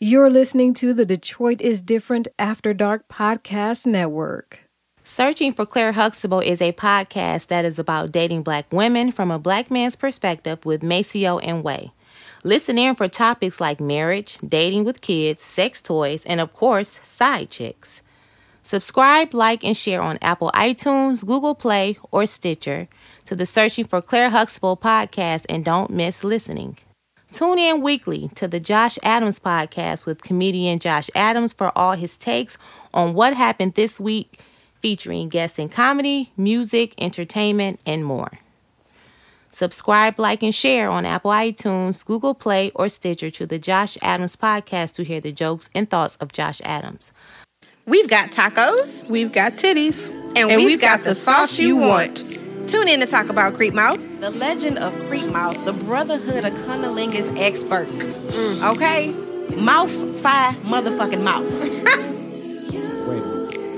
You're listening to the Detroit is Different After Dark Podcast Network. Searching for Claire Huxtable is a podcast that is about dating black women from a black man's perspective with Maceo and Way. Listen in for topics like marriage, dating with kids, sex toys, and of course, side chicks. Subscribe, like, and share on Apple iTunes, Google Play, or Stitcher to the Searching for Claire Huxtable podcast and don't miss listening. Tune in weekly to the Josh Adams podcast with comedian Josh Adams for all his takes on what happened this week, featuring guests in comedy, music, entertainment, and more. Subscribe, like, and share on Apple iTunes, Google Play, or Stitcher to the Josh Adams podcast to hear the jokes and thoughts of Josh Adams. We've got tacos, We've got titties. and, we've, got, the sauce you want. Tune in to talk about Creep Mouth. The legend of Creep Mouth, the brotherhood of cunnilingus experts. Okay? Mouth fi motherfucking mouth.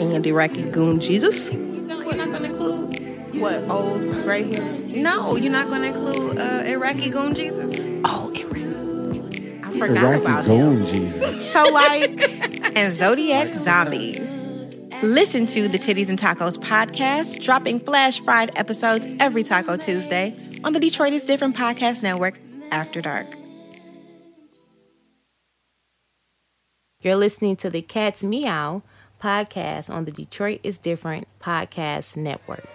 And Iraqi goon Jesus. No, you're not gonna include. What, old gray hair? No, you're not gonna include uh, Iraqi Goon Jesus. Oh, Iraqi. I forgot about him. Goon Jesus. So like, and Zodiac Zombies. Listen to the Titties and Tacos podcast, dropping flash fried episodes every Taco Tuesday on the Detroit is Different Podcast Network after dark. You're listening to the Cat's Meow podcast on the Detroit is Different podcast network.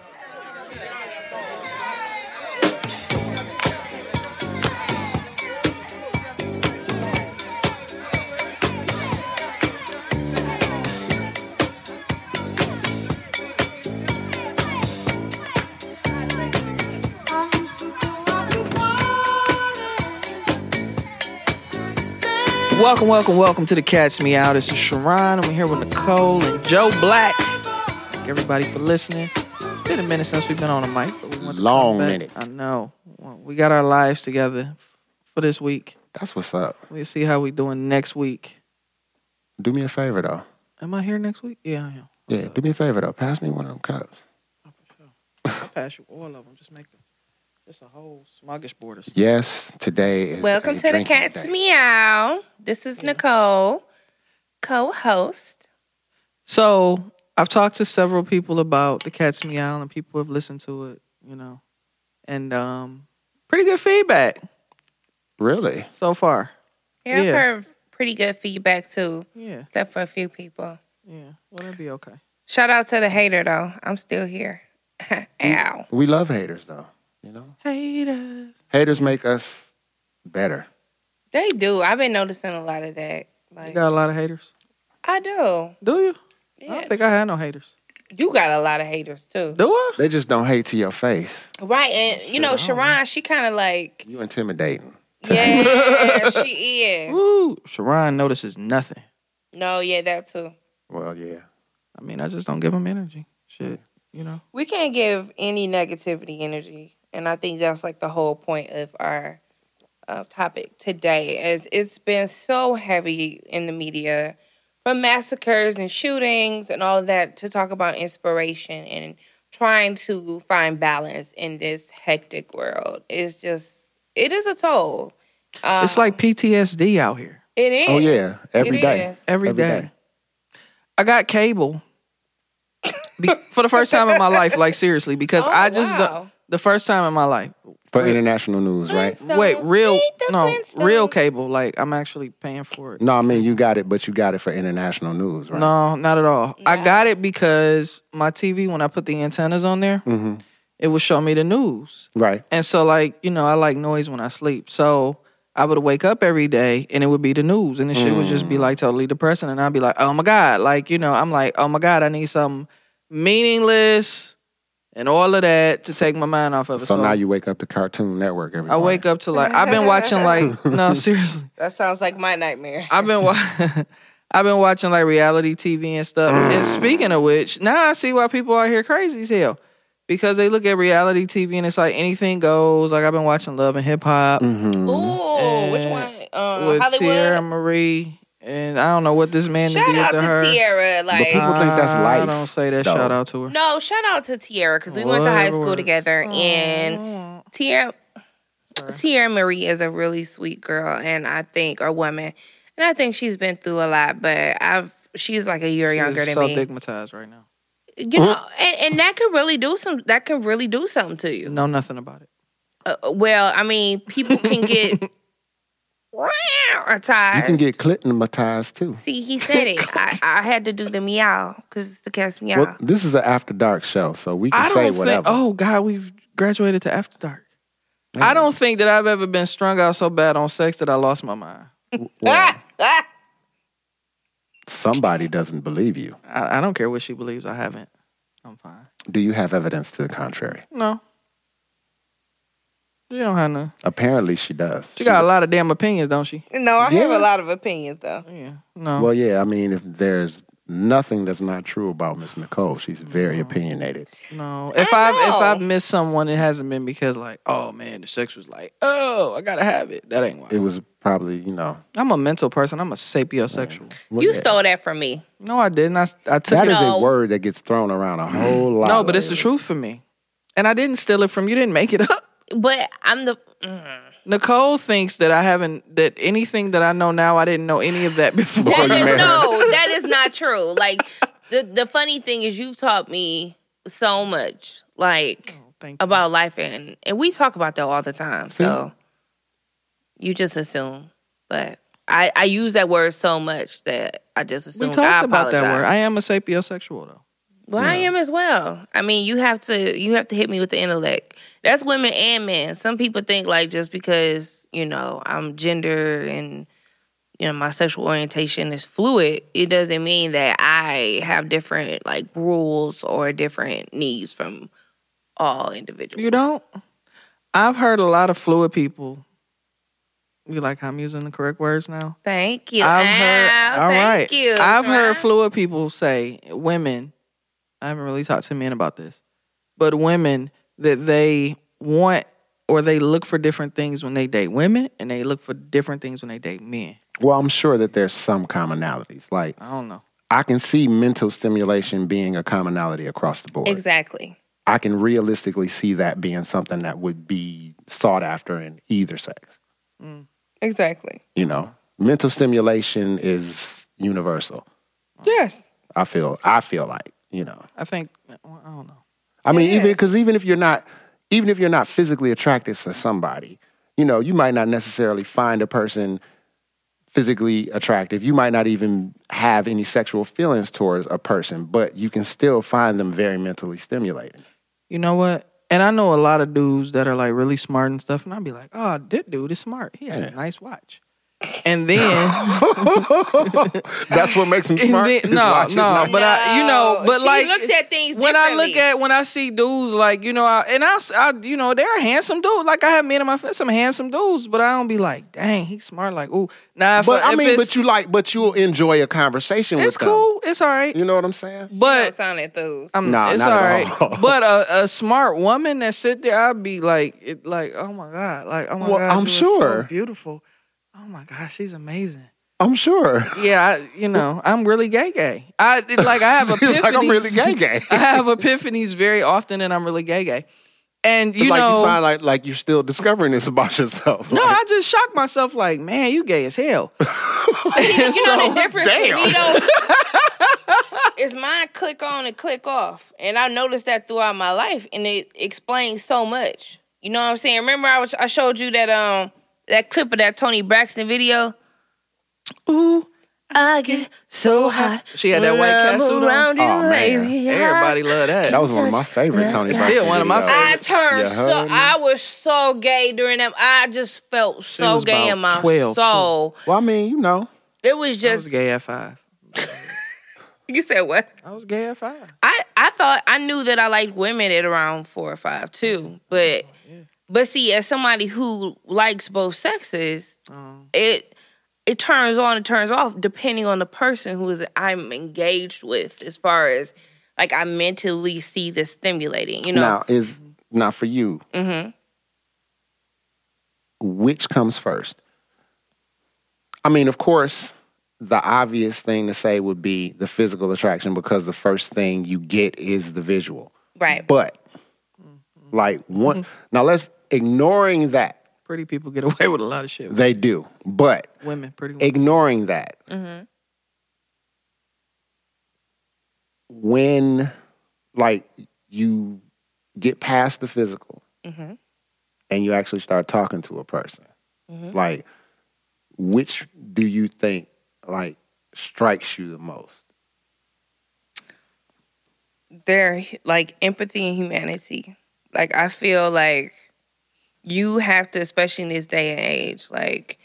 Welcome, welcome, welcome to the Cat's Meow. This is Sharon. I'm here with Nicole and Joe Black. Thank everybody for listening. It's been a minute since we've been on a mic. But we Long minute. I know. We got our lives together for this week. That's what's up. We'll see how we doing next week. Do me a favor though. Am I here next week? Yeah, I am. Yeah, do me a favor though. Pass me one of them cups. Oh, I'll pass you all of them. Just make them. Just a whole smorgasbord of stuff. Yes, today is Welcome a to the Cat's day. Meow. This is Nicole, co-host. So I've talked to several people about the Cat's Meow, and people have listened to it. You know, and um, pretty good feedback Really? so far. Yeah, I've Yeah. heard pretty good feedback too, Yeah, except for a few people. yeah. Well, that'd be okay. Shout out to the hater though. I'm still here. Ow. We love haters though. You know, Haters. haters make us better. They do. I've been noticing a lot of that. You got a lot of haters. I do. Do you? I don't think I had no haters. You got a lot of haters too. Do I? They just don't hate to your face. Right. And you know, Sharon, she kind of like, You intimidating. yeah, she is. Woo. Sharon notices nothing. No, yeah, that too. Well, yeah. I mean, I just don't give them energy. Shit, you know. We can't give any negativity energy. And I think that's like the whole point of our uh, topic today. As it's been so heavy in the media from massacres and shootings and all of that to talk about inspiration and trying to find balance in this hectic world. It's just, it is a toll. Uh, it's like PTSD out here it is. Oh yeah, every It day. is. every Every day. day. I got cable Be- for the first time in my life. Like seriously, because Oh, I just wow. The first time in my life. For international news, right? Wait, real no, real cable. Like I'm actually paying for it. No, I mean you got it, but you got it for international news, right? No, not at all. I got it because my TV, when I put the antennas on there, Mm-hmm. it would show me the news. Right. And so, like, you know, I like noise when I sleep. So I would wake up every day and it would be the news. And the shit would just be like totally depressing. And I'd be like, oh my God. Like, you know, I'm like, oh my God, I need something meaningless and all of that to take my mind off of it. So now you wake up to Cartoon Network every I morning. wake up to like, I've been watching like, no, seriously. That sounds like my nightmare. I've been wa- I've been watching like reality TV and stuff. And speaking of which, now I see why people are here crazy as hell. Because they look at reality TV and it's like anything goes. Like I've been watching Love and Hip Hop Mm-hmm. Ooh, which And one? Um, with Hollywood. Teairra Mari, and I don't know what this man Shout did out to, to her. Teairra. Like, people think that's life, I don't say that. though. Shout out to her. no, shout out to Teairra because we went to high school works. together, and Teairra, Teairra Mari is a really sweet girl, and I think a woman, and I think she's been through a lot. But I've she's like a year She younger is than so me. So stigmatized right now. You know, and, and that could really do some. That can really do something to you. Know nothing about it. Uh, well, I mean, people can get tired. You can get clitomatized too. See, he said it. I, I had to do the meow because it's the cat's meow. Well, this is an after dark show, so we can I say don't whatever. think. Oh God, we've graduated to after dark. I don't think that I've ever been strung out so bad on sex that I lost my mind. Well, somebody doesn't believe you. I, I don't care what she believes. I haven't. I'm fine. Do you have evidence to the contrary? No. She don't have none. Apparently, she does. She got a lot of damn opinions, don't she? no, I have Yeah. a lot of opinions though. Yeah. No. Well, yeah. I mean, if there's nothing that's not true about Miss Nicole, she's very opinionated. No. If I've if know. I've missed someone, it hasn't been because like, oh man, the sex was like, oh, I gotta have it. That ain't why. It was probably, you know. I'm a mental person. I'm a sapiosexual. well, you yeah. stole that from me. No, I didn't. I, I took That it. is No. a word that gets thrown around a whole lot. no, but it's the lately. truth for me. And I didn't steal it from you. Didn't make it up. But I'm the. mm. Nicole thinks that I haven't that anything that I know now I didn't know any of that before. Before That you is, met her. no, that is not true. Like the the funny thing is, you've taught me so much, like Thank you. about life, and and we talk about that all the time. So you just assume, but I I use that word so much that I just assume. we talked I about that word. I am a sapiosexual though. Well, I am as well. I mean, you have to you have to hit me with the intellect. That's women and men. Some people think like just because you know I'm gender and you know my sexual orientation is fluid, it doesn't mean that I have different like rules or different needs from all individuals. You don't? I've heard a lot of fluid people. You like how I'm using the correct words now? Thank you. I've ah, heard. Al. all Thank right. you. I've heard fluid people say women. I haven't really talked to men about this, but women that they want or they look for different things when they date women, and they look for different things when they date men. Well, I'm sure that there's some commonalities. Like, I don't know. I can see mental stimulation being a commonality across the board. Exactly. I can realistically see that being something that would be sought after in either sex. Mm. Exactly. You know, mental stimulation is universal. Yes. I feel. I feel like you know. I think well, I don't know. I mean, even because even if you're not, even if you're not physically attracted to somebody, you know, you might not necessarily find a person physically attractive. You might not even have any sexual feelings towards a person, but you can still find them very mentally stimulating. You know what? And I know a lot of dudes that are like really smart and stuff, and I'd be like, "Oh, that dude is smart. He has Yeah. a nice watch." And then, That's what makes them and smart. then- His no, watch is no, but I, you know, but she like looks at things when I look at when I see dudes like you know, I, and I, s- I- you know, they're handsome dudes. Like I have men in my face, some handsome dudes, but I don't be like, dang, he's smart. Like, ooh, nah. If, but I if mean, but you like, but you'll enjoy a conversation it's with them. cool. It's all right. You know what I'm saying? don't But sound enthused. I'm, Nah, it's not all at all. but a, a smart woman that sit there, I'd be like, it, like, oh my god, like, oh my Well, god, I'm you are so sure. beautiful. Oh my gosh, she's amazing. I'm sure. Yeah, I, you know, I'm really gay, gay. I like I have epiphanies. like I'm really gay, gay. I have epiphanies very often, and I'm really gay, gay. And you like know, you find like like you're still discovering this about yourself. no, Like, I just shocked myself. Like, man, you gay as hell. you know So, the difference damn. me though is mine click on and click off, and I noticed that throughout my life, and it explains so much. You know what I'm saying? Remember, I was I showed you that um that clip of that Toni Braxton video. Ooh, I get so hot. she had that white when I'm castle. around you, Oh, man. baby. Everybody love that. that was one of my favorite Toni. Braxton still one of my videos. I turned so? I was so gay during that. I just felt so was gay about in my 12 too. Well, I mean, you know, It was I just was gay at five. you said what? I was gay at five. I I thought I knew that I liked women at around four or five too, but but see, as somebody who likes both sexes, Um, it it turns on and turns off depending on the person who is I'm engaged with, as far as like I mentally see this stimulating. You know, now is not for you. Mhm. Which comes first? I mean, of course, the obvious thing to say would be the physical attraction because the first thing you get is the visual. right? But like one now let's ignoring that. Pretty people get away with a lot of shit. They do. But women, pretty women. ignoring that, when like you get past the physical mm-hmm. and you actually start talking to a person, mm-hmm. like which do you think like strikes you the most? They're like empathy and humanity. Like I feel like you have to, especially in this day and age, like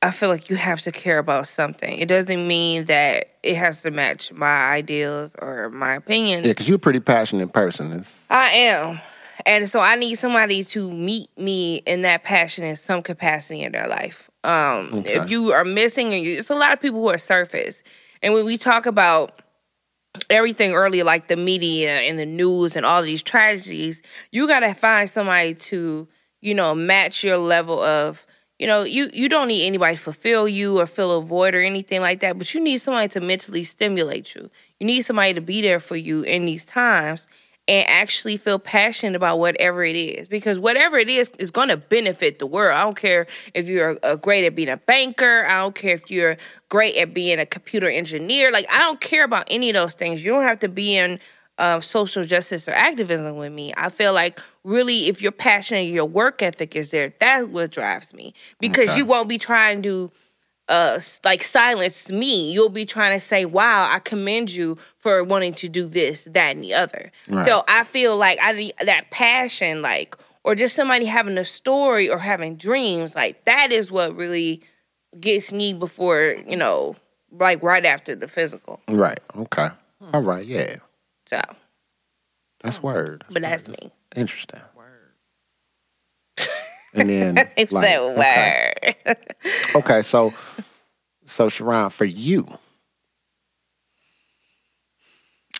I feel like you have to care about something. It doesn't mean that it has to match my ideals or my opinions. Yeah, because you're a pretty passionate person. It's, I am. And so I need somebody to meet me in that passion in some capacity in their life. Um, Okay. If you are missing, and you, it's a lot of people who are surface. And when we talk about everything earlier, like the media and the news and all these tragedies, you got to find somebody to, you know, match your level of, you know, you, you don't need anybody to fulfill you or fill a void or anything like that, but you need somebody to mentally stimulate you. You need somebody to be there for you in these times and actually feel passionate about whatever it is because whatever it is is going to benefit the world. I don't care if you're uh, great at being a banker. I don't care if you're great at being a computer engineer. Like I don't care about any of those things. You don't have to be in uh, social justice or activism with me. I feel like really, if you're passionate, your work ethic is there. That's what drives me because Okay. you won't be trying to uh like silence me you'll be trying to say wow i commend you for wanting to do this that and the other Right. so i feel like i that passion like or just somebody having a story or having dreams like that is what really gets me before you know like right after the physical right. Okay. All right. Yeah. So That's word. but that's me Interesting. And then, it's like, that okay. word Okay, so so Sharon, for you,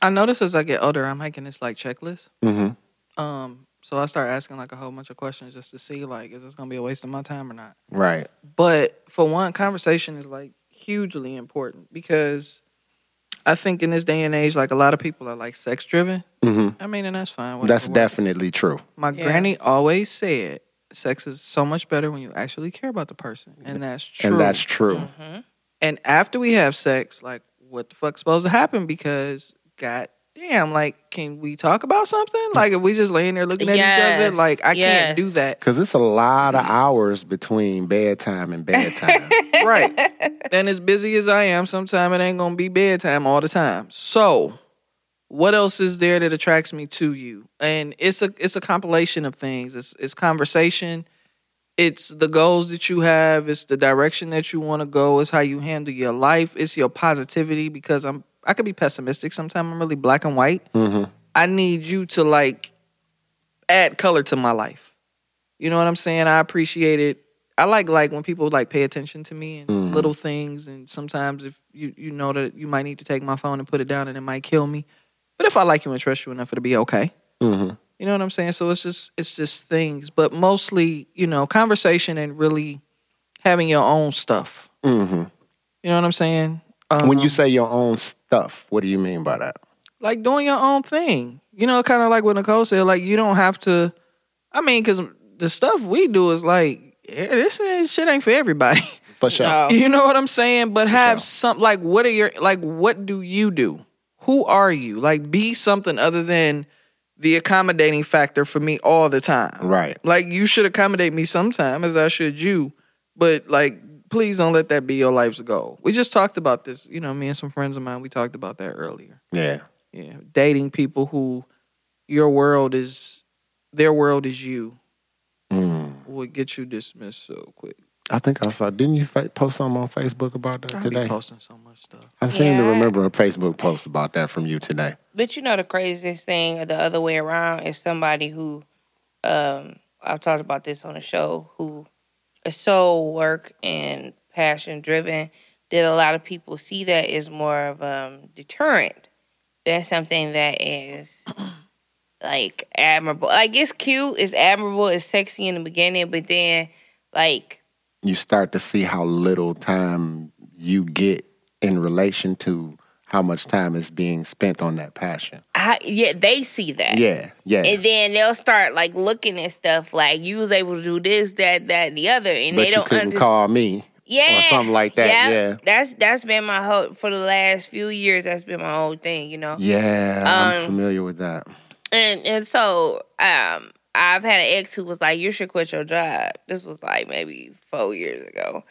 I notice as I get older, I'm making this like checklist. Mhm. Um, so I start asking like a whole bunch of questions just to see like, is this gonna be a waste of my time or not? right? But for one, conversation is like hugely important because I think in this day and age, like a lot of people are like sex driven. hmm I mean, and that's fine. whatever That's works. definitely true. My Yeah. granny always said, "Sex is so much better when you actually care about the person," and that's true. And that's true. Mm-hmm. And after we have sex, like, what the fuck's supposed to happen? Because, god damn, like, can we talk about something? Like, if we just laying there looking at each other, like, I can't do that. Because it's a lot of mm-hmm. hours between bedtime and bedtime. right. And as busy as I am, sometimes it ain't gonna be bedtime all the time. So, what else is there that attracts me to you? And it's a it's a compilation of things. It's it's conversation. It's the goals that you have. It's the direction that you want to go. It's how you handle your life. It's your positivity because I'm I could be pessimistic. Sometimes I'm really black and white. hmm I need you to like add color to my life. You know what I'm saying? I appreciate it. I like like when people like pay attention to me and Mhm. little things and sometimes if you you know that you might need to take my phone and put it down and it might kill me. But if I like you and trust you enough it'll be okay. hmm You know what I'm saying? So it's just it's just things, but mostly, you know, conversation and really having your own stuff. hmm You know what I'm saying? when you Um, say your own stuff, what do you mean by that? like doing your own thing. You know, kind of like what Nicole said. Like you don't have to. I mean, because the stuff we do is like yeah, this ain't- shit ain't for everybody. For sure. No. you know what I'm saying? But have sure. some like what are your like what do you do? Who are you? Like be something other than the accommodating factor for me all the time. Right. Like you should accommodate me sometime as I should you, but like please don't let that be your life's goal. We just talked about this, you know, me and some friends of mine, we talked about that earlier. Yeah. Yeah, dating people who your world is their world is you Mm. would get you dismissed so quick. I think I saw. Didn't you fa- post something on Facebook about that I today? be posting so much stuff. I seem to remember a Facebook post about that from you today. But you know the craziest thing, or the other way around, is somebody who, um, I've talked about this on the show, who is so work and passion driven that a lot of people see that as more of um deterrent than something that is like admirable. Like it's cute, it's admirable, it's sexy in the beginning, but then like You start to see how little time you get in relation to how much time is being spent on that passion. I, yeah, they see that. Yeah, yeah. And then they'll start like looking at stuff like you was able to do this, that, that, and the other, and but they you don't couldn't understand. call me. yeah, or something like that, yeah. that's that's been my whole for the last few years. That's been my whole thing, you know. Yeah, I'm Um, familiar with that. And and so um, I've had an ex who was like, "You should quit your job." This was like maybe four years ago,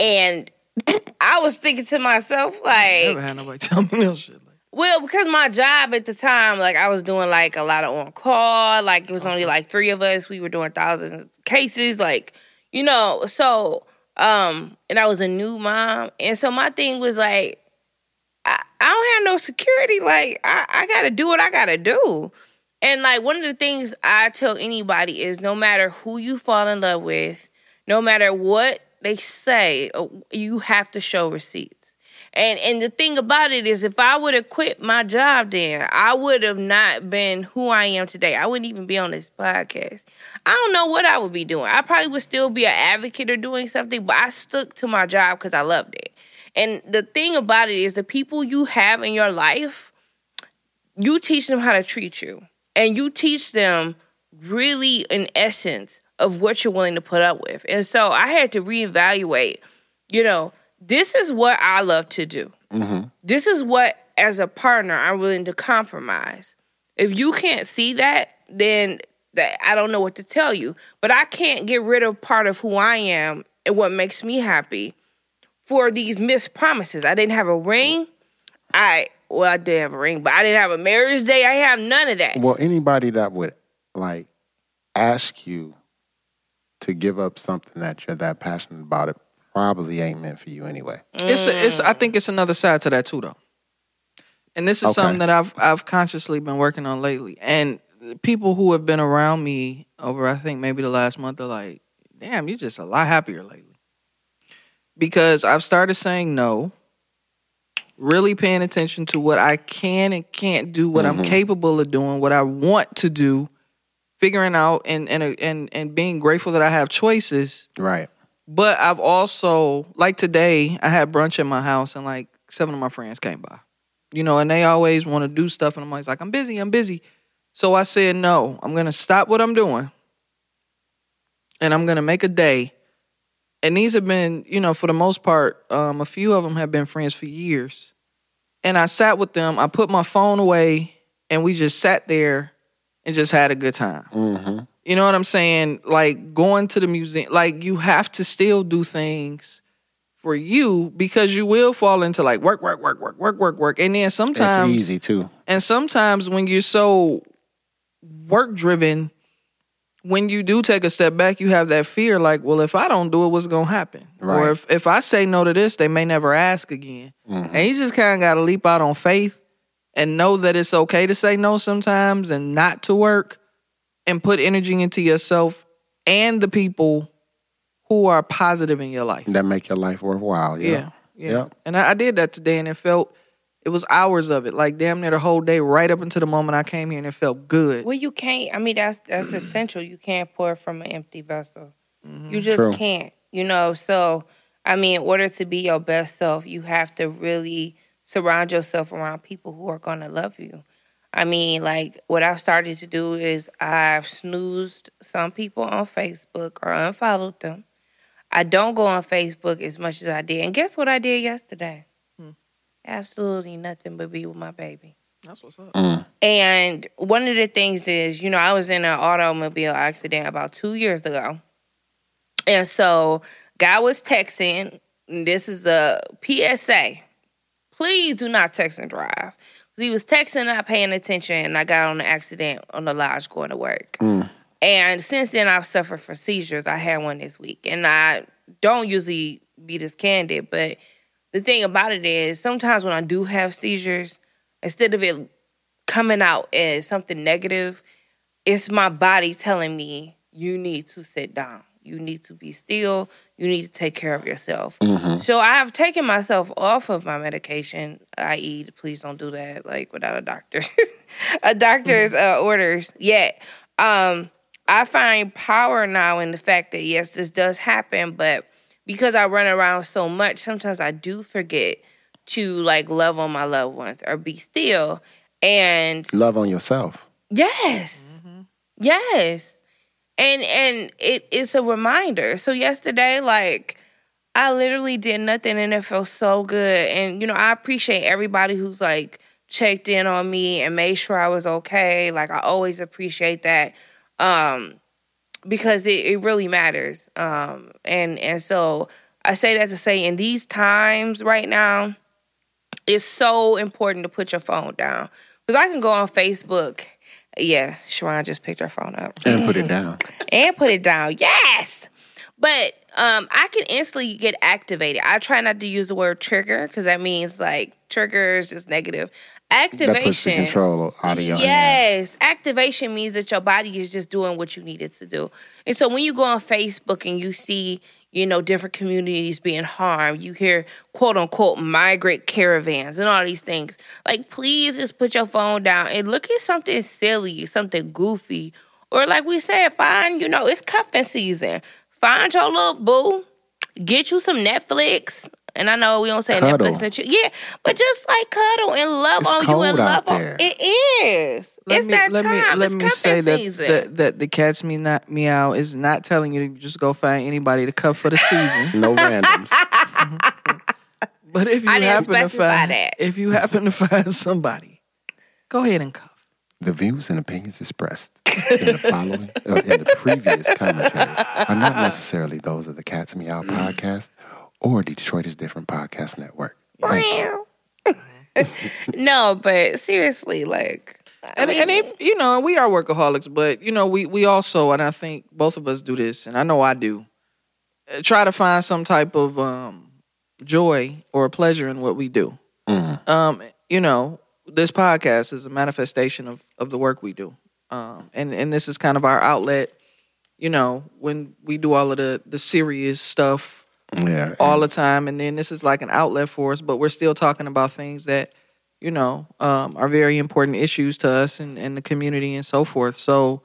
and I was thinking to myself like, Never had nobody tell me no shit. Like, Well, because my job at the time, like I was doing like a lot of on call, like it was only like three of us. We were doing thousands of cases, like you know. So, um, and I was a new mom, and so my thing was like, I, I don't have no security. Like I, I got to do what I got to do. And like one of the things I tell anybody is, no matter who you fall in love with, no matter what they say, uh, you have to show receipts. And and the thing about it is, if I would have quit my job, then I would have not been who I am today. I wouldn't even be on this podcast. I don't know what I would be doing. I probably would still be an advocate or doing something, but I stuck to my job because I loved it. And the thing about it is, the people you have in your life, you teach them how to treat you, and you teach them really, in essence, of what you're willing to put up with. And so I had to reevaluate. You know, this is what I love to do. Mm-hmm. This is what, as a partner, I'm willing to compromise. If you can't see that, then that I don't know what to tell you. But I can't get rid of part of who I am and what makes me happy for these missed promises. I didn't have a ring. I well, I did have a ring, but I didn't have a marriage day. I have none of that. Well, anybody that would like ask you to give up something that you're that passionate about, it probably ain't meant for you anyway. It's a, it's I think it's another side to that too though. And this is Okay. something that I've I've consciously been working on lately. And people who have been around me over I think maybe the last month are like, "Damn, you're just a lot happier lately." Because I've started saying no, really paying attention to what I can and can't do, what I'm mm-hmm. capable of doing, what I want to do, figuring out and and and and being grateful that I have choices. Right. But I've also like today I had brunch at my house and like seven of my friends came by. You know, and they always want to do stuff and I'm always like, I'm busy, I'm busy. So I said no. I'm gonna stop what I'm doing. And I'm gonna make a day. And these have been, you know, for the most part, um, a few of them have been friends for years. And I sat with them, I put my phone away, and we just sat there and just had a good time. Mm-hmm. You know what I'm saying? Like going to the museum, like you have to still do things for you because you will fall into like work, work, work, work, work, work, work. And then It's sometimes easy too. and sometimes when you're so work driven, when you do take a step back, you have that fear like, well, if I don't do it, what's gonna happen? Or if, if I say no to this, they may never ask again. Mm-hmm. And you just kind of gotta leap out on faith and know that it's okay to say no sometimes and not to work and put energy into yourself and the people who are positive in your life. That make your life worthwhile. Yeah. Yeah. Yeah. Yep. And I, I did that today and it felt it was hours of it, like damn near the whole day, right up until the moment I came here and it felt good. Well, you can't. I mean, that's that's essential. You can't pour from an empty vessel. Mm-hmm. You just True. can't. You know. So, I mean, in order to be your best self, you have to really surround yourself around people who are going to love you. I mean, like what I've started to do is I've snoozed some people on Facebook or unfollowed them. I don't go on Facebook as much as I did. And guess what I did yesterday? Absolutely nothing but be with my baby. That's what's up. Mm. And one of the things is, you know, I was in an automobile accident about two years ago. And so, guy was texting. and This is a PSA. Please do not text and drive. He was texting, not paying attention, and I got on an accident on the lodge going to work. Mm. And since then, I've suffered from seizures. I had one this week, and I don't usually be this candid, but the thing about it is, sometimes when I do have seizures, instead of it coming out as something negative, it's my body telling me you need to sit down. You need to be still. You need to take care of yourself. So I have taken myself off of my medication, i.e., please don't do that, like without a doctor, a doctor's uh, orders yet. Um, I find power now in the fact that yes, this does happen, but because I run around so much, sometimes I do forget to like love on my loved ones or be still. And Love on yourself. Yes. Yes. And and it is a reminder. So yesterday, like I literally did nothing and it felt so good. And you know, I appreciate everybody who's like checked in on me and made sure I was okay. Like I always appreciate that. Um because it, it really matters. Um and and so I say that to say in these times right now, it's so important to put your phone down. Because I can go on Facebook. Yeah, Sharon just picked her phone up And put it down. and put it down. Yes. But um, I can instantly get activated. I try not to use the word trigger because that means like trigger is just negative. That puts the Activation. control out of your hands. Yes, activation means that your body is just doing what you need it to do. And so when you go on Facebook and you see, you know, different communities being harmed, you hear quote unquote migrant caravans and all these things. Like, please just put your phone down and look at something silly, something goofy, or like we said, find, you know, it's cuffing season. Find your little boo, get you some Netflix. And I know we don't say Cuddle. Netflix and chill. Yeah, but just like cuddle and love It's on you and love on there. it is. Let it's me, that let time. me let it's me cuffing say that, season. that that the cat's me not meow is not telling you to just go find anybody to cuff for the season. No randoms. But if you I didn't happen to find that. if you happen to find somebody, go ahead and cuff. The views and opinions expressed in the following, or in the previous commentary, are not necessarily those of the Cats Meow mm. podcast or the Detroit is Different podcast network. Thank you. no, but seriously, like, I And mean, and if you know, we are workaholics, but you know, we we also, and I think both of us do this, and I know I do, uh, try to find some type of um, joy or pleasure in what we do. Um, you know, this podcast is a manifestation of of the work we do, um, and and this is kind of our outlet. You know, when we do all of the the serious stuff Yeah. all the time and then this is like an outlet for us but we're still talking about things that you know um, are very important issues to us and, and the community and so forth so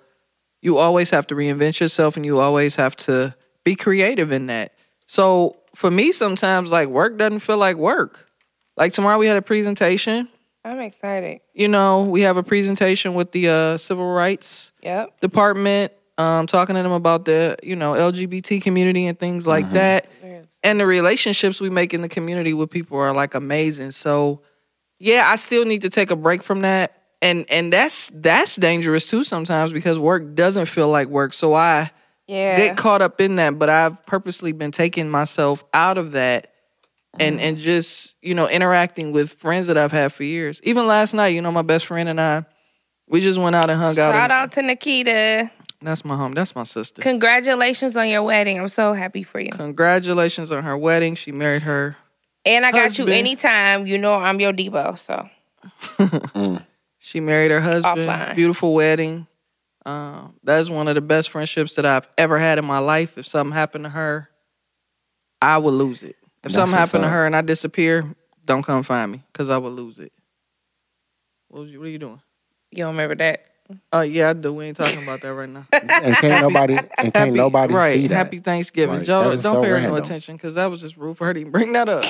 you always have to reinvent yourself and you always have to be creative in that so for me sometimes like work doesn't feel like work like tomorrow we had a presentation I'm excited. you know we have a presentation with the uh, civil rights Yep. department um, talking to them about the you know lgbt community and things like that and the relationships we make in the community with people are like amazing. So yeah i still need to take a break from that. And and that's that's dangerous too sometimes because work doesn't feel like work. So i Yeah. get caught up in that but i've purposely been taking myself out of that and mm-hmm. and just you know interacting with friends that i've had for years. Even last night you know my best friend and i we just went out and hung out Shout out to Nikita. That's my home that's my sister Congratulations on your wedding. I'm so happy for you. congratulations on her wedding she married her And I got you anytime. You know I'm your Debo. So She married her husband. Offline. Beautiful wedding. Um, that's one of the best friendships that I've ever had in my life. If something happened to her, I would lose it. If That's something what's happened to her and I disappear, don't come find me because I would lose it. What, was you, what are you doing? you don't remember that. Oh yeah, I do. We ain't talking about that right now. And can't nobody and can't nobody right. see that. Happy Thanksgiving. Like, Joe, don't so pay her no attention because that was just rude for her to bring that up.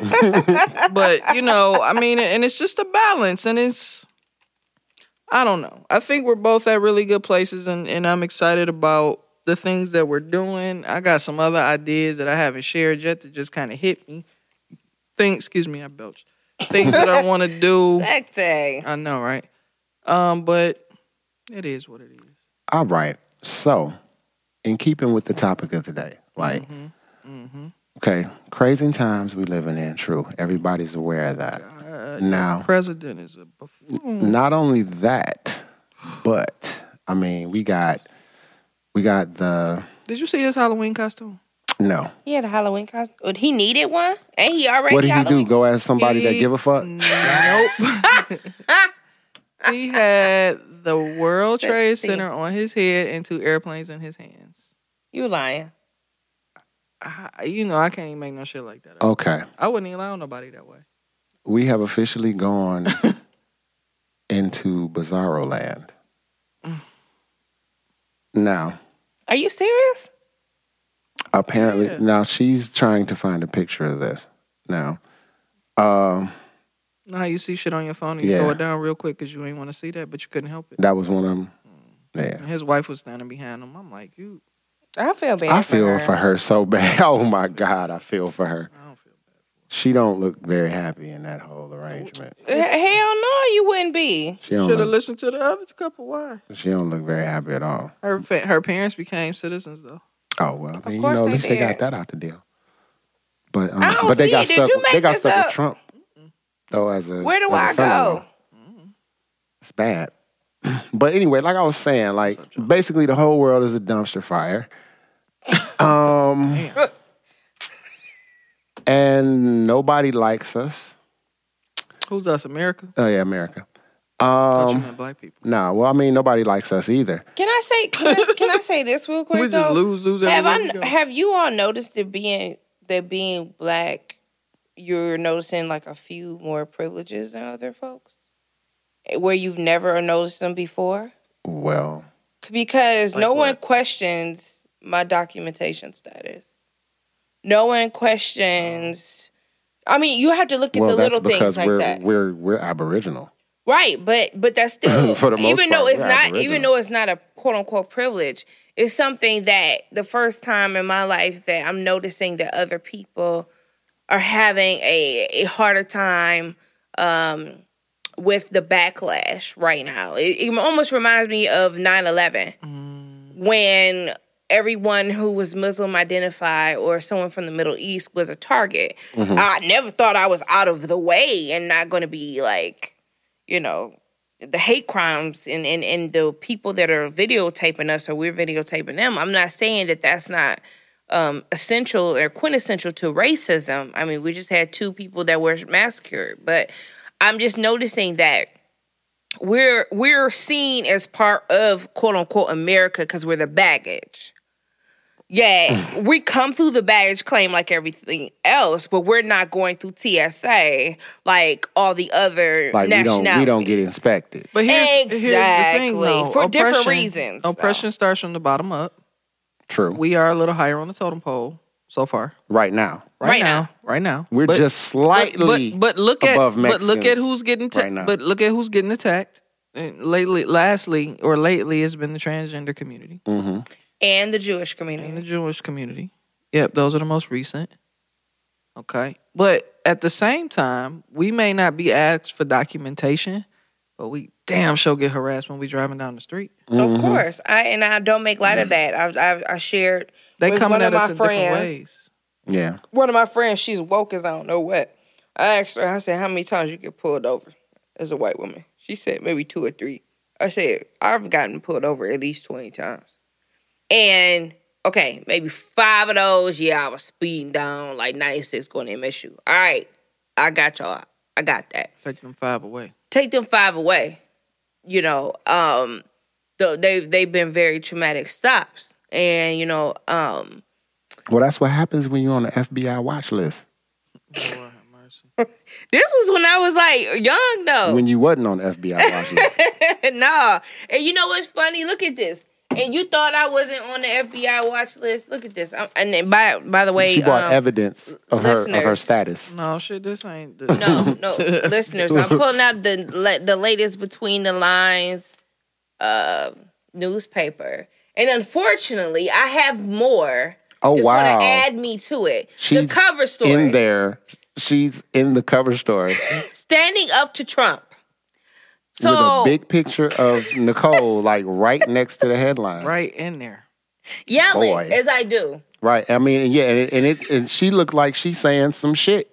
but you know, I mean, and it's just a balance, and it's I don't know. I think we're both at really good places, and and I'm excited about the things that we're doing. I got some other ideas that I haven't shared yet that just kind of hit me. Things, excuse me, I belched. Things that I want to do. That day. I know, right? Um, but it is what it is. All right. So, in keeping with the topic of today, like, mm-hmm. Mm-hmm. okay, crazy times we living in. True, everybody's aware of that. now, President is a buffoon. not only that, but I mean, we got we got the Did you see his Halloween costume? no. He had a Halloween costume. He needed one, and he already. What did he do? Go ask somebody that give a fuck? Nope. he had the World Trade Sexy. Center on his head and two airplanes in his hands. You lying? I, you know, I can't even make no shit like that. up. Okay, I wouldn't even lie allow nobody that way. we have officially gone into Bizarro Land. Now, Are you serious? apparently, Yeah. now she's trying to find a picture of this. Now, Um, You how you see shit on your phone and you Yeah. throw it down real quick because you ain't want to see that, but you couldn't help it. that was one of them. Yeah. And his wife was standing behind him. I'm like, you. I feel bad. I for feel her. for her so bad. Oh my God, I feel for her. I don't feel bad. She don't look very happy in that whole arrangement. H- Hell no, you wouldn't be. She don't Should have look, listened to the other couple. Why? she don't look very happy at all. Her fa- her parents became citizens though. Oh well, I mean, you course know, at they least they got that out the deal. But um, I don't but they see got it. Did stuck. you They got this stuck up? with Trump. Though as a Where do as a I go? It's bad. But anyway, like I was saying, like basically the whole world is a dumpster fire. Um, and nobody likes us. Who's us? America? Oh yeah, America. Thought you Um, meant black people. nah, well, I mean, nobody likes us either. Can I say? Can I, can I say this real quick? We just though? lose, lose Have everywhere we I? go. Have you all noticed that being that being black, you're noticing like a few more privileges than other folks, eh, where you've never noticed them before? Well, Because Like no one questions my documentation status. No one oh. questions. I mean, you have to look at well, the little things like we're that. we're we're Aboriginal. Right, but but that's still For the most even though it's not Aboriginal. even though it's not a quote unquote privilege, it's something that the first time in my life that I'm noticing that other people are having a, a harder time um, with the backlash right now. It, it almost reminds me of 9-11 when everyone who was Muslim identified or someone from the Middle East was a target. I never thought I was out of the way and not going to be like, you know, the hate crimes and, and, and the people that are videotaping us or we're videotaping them. I'm not saying that that's not um, essential or quintessential to racism. I mean, we just had two people that were massacred, but I'm just noticing that we're we're seen as part of quote unquote America because we're the baggage. Yeah, we come through the baggage claim like everything else, but we're not going through TSA like all the other Like we don't we don't get inspected. But here's, here's the thing, Exactly. though. For different reasons, though. Oppression starts from the bottom up. True. We are a little higher on the totem pole so far. right now, Right, Right now, now. right now, we're But- just slightly But, but look at above but look at Mexicans who's getting ta- right now. but look at who's getting attacked. And lately, lastly, or lately, has been the transgender community hmm and the Jewish community. and the community. Jewish community. Yep, those are the most recent. Okay, but at the same time, we may not be asked for documentation, but we damn sure get harassed when we driving down the street. Mm-hmm. Of course, I and I don't make light of that. I I, I shared They with coming one at of us my in friends. different ways. Yeah. One of my friends, she's woke as I don't know what. I asked her, I said, "How many times you get pulled over as a white woman?" She said, "Maybe two or three. I said, "I've gotten pulled over at least twenty times." And okay, maybe five of those, yeah, I was speeding down like 96 going to MSU. All right, I got y'all. I got that. Take them five away. Take them five away. You know, um, the, they they've been very traumatic stops, and you know, um, Well, that's what happens when you're on the FBI watch list. this was when I was like young though. When you wasn't on the FBI watch list. nah. And you know what's funny? Look at this. And you thought I wasn't on the FBI watch list. Look at this. I'm, and then by by the way, she brought um, evidence of her of her status. No shit, this ain't. The, no, no, listeners, I'm pulling out the la- the latest between the lines uh, newspaper, and unfortunately, I have more. Oh It's wow. gonna add me to it. She's the cover story in there. She's in the cover story standing up to Trump. So with a big picture of Nicole, like right next to the headline. right in there. yelling boy. as I do. Right. I mean, yeah, and it, and it and she looked like she's saying some shit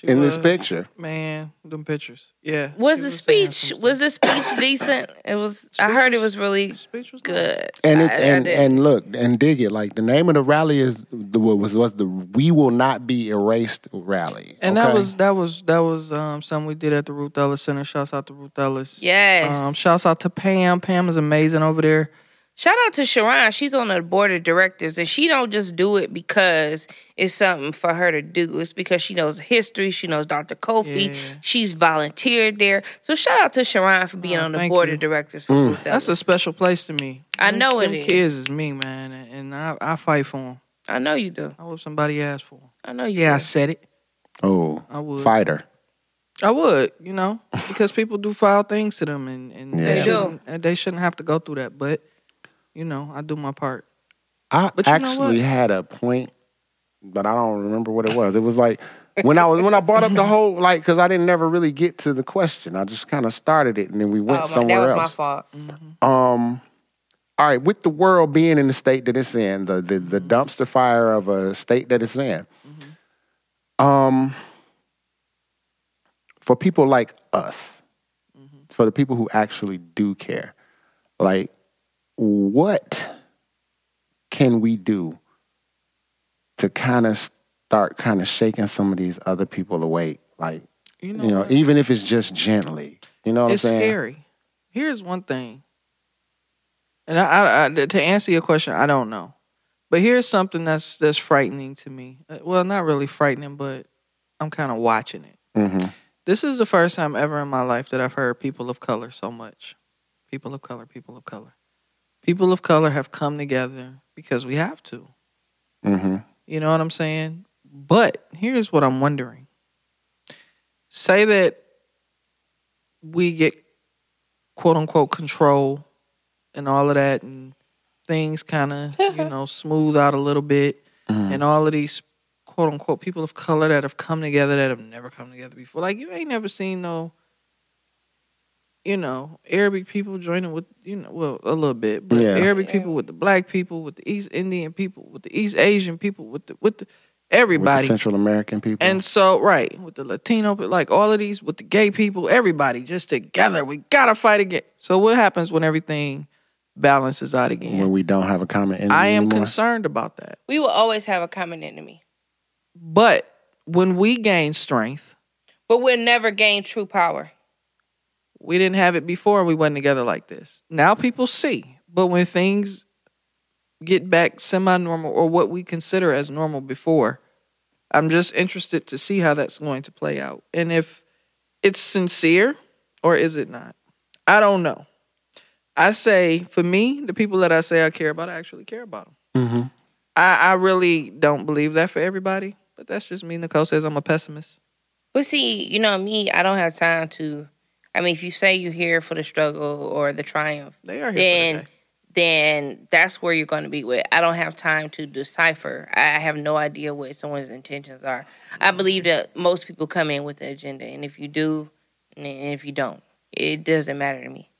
She in this picture. Man, them pictures. Yeah. Was she the saying speech was the speech decent? It was. I heard it was really speech was nice. good. And it I- I and did. and look and dig it. Like the name of the rally is the was was the "We Will Not Be Erased" rally. And that was that was that was um something we did at the Ruth Ellis Center. Shouts out to Ruth Ellis. yes. Um, shouts out to Pam. Pam is amazing over there. Shout out to Sharon. She's on the board of directors, and she don't just do it because it's something for her to do. It's because she knows history. She knows Dr. Kofi. Yeah. She's volunteered there. So shout out to Sharon for being Oh, on the board you. of directors for Mm. That's a special place to me. I Them- know it them is. kids is me, man, and, and I, I fight for them. I know you do. I hope somebody asked for them. I know you Yeah, I said it. oh I would. fighter. I would, you know, because people do foul things to them, and, and Yeah. they, They shouldn't, and they shouldn't have to go through that. But you know, I do my part. I But actually had a point, but I don't remember what it was. It was like when I was when I brought up the whole like because I didn't never really get to the question. I just kind of started it and then we Oh, went my, somewhere that was else. my fault. Um, all right, with the world being in the state that it's in, the the, the dumpster fire of a state that it's in, um, for people like us, for the people who actually do care, like what can we do to kind of start kind of shaking some of these other people awake, like You know, you know, even if it's just gently, you know what it's I'm saying? It's scary. Here's one thing, and I, I, I, to answer your question, I don't know, but here's something that's that's frightening to me. Uh, Well, not really frightening, but I'm kind of watching it. hmm This is the first time ever in my life that I've heard people of color so much. People of color, people of color. People of color have come together because we have to. hmm You know what I'm saying? But here's what I'm wondering. Say that we get quote unquote control and all of that and things kind of, you know, smooth out a little bit and all of these quote unquote people of color that have come together that have never come together before. Like you ain't never seen no you know, Arabic people joining with, you know, well, a little bit, but Yeah. Arabic people with the black people, with the East Indian people, with the East Asian people, with the with the With the everybody. Central American people. and so, right, with the Latino, but like all of these, with the gay people, everybody just together. We gotta fight again. So, what happens when everything balances out again? when we don't have a common enemy I am anymore. concerned about that. We will always have a common enemy, But when we gain strength, but we'll never gain true power. We didn't have it before and we wasn't together like this. Now people see. But when things get back semi normal or what we consider as normal before, I'm just interested to see how that's going to play out. And if it's sincere or is it not? I don't know. I say, for me, the people that I say I care about, I actually care about them. hmm I, I really don't believe that for everybody, but that's just me. Nicole says I'm a pessimist. But see, you know me, I don't have time to. I mean, if you say you're here for the struggle or the triumph, They are here for the then then that's where you're going to be with. I don't have time to decipher. I have no idea what someone's intentions are. I believe that most people come in with an agenda, and if you do, and if you don't, it doesn't matter to me.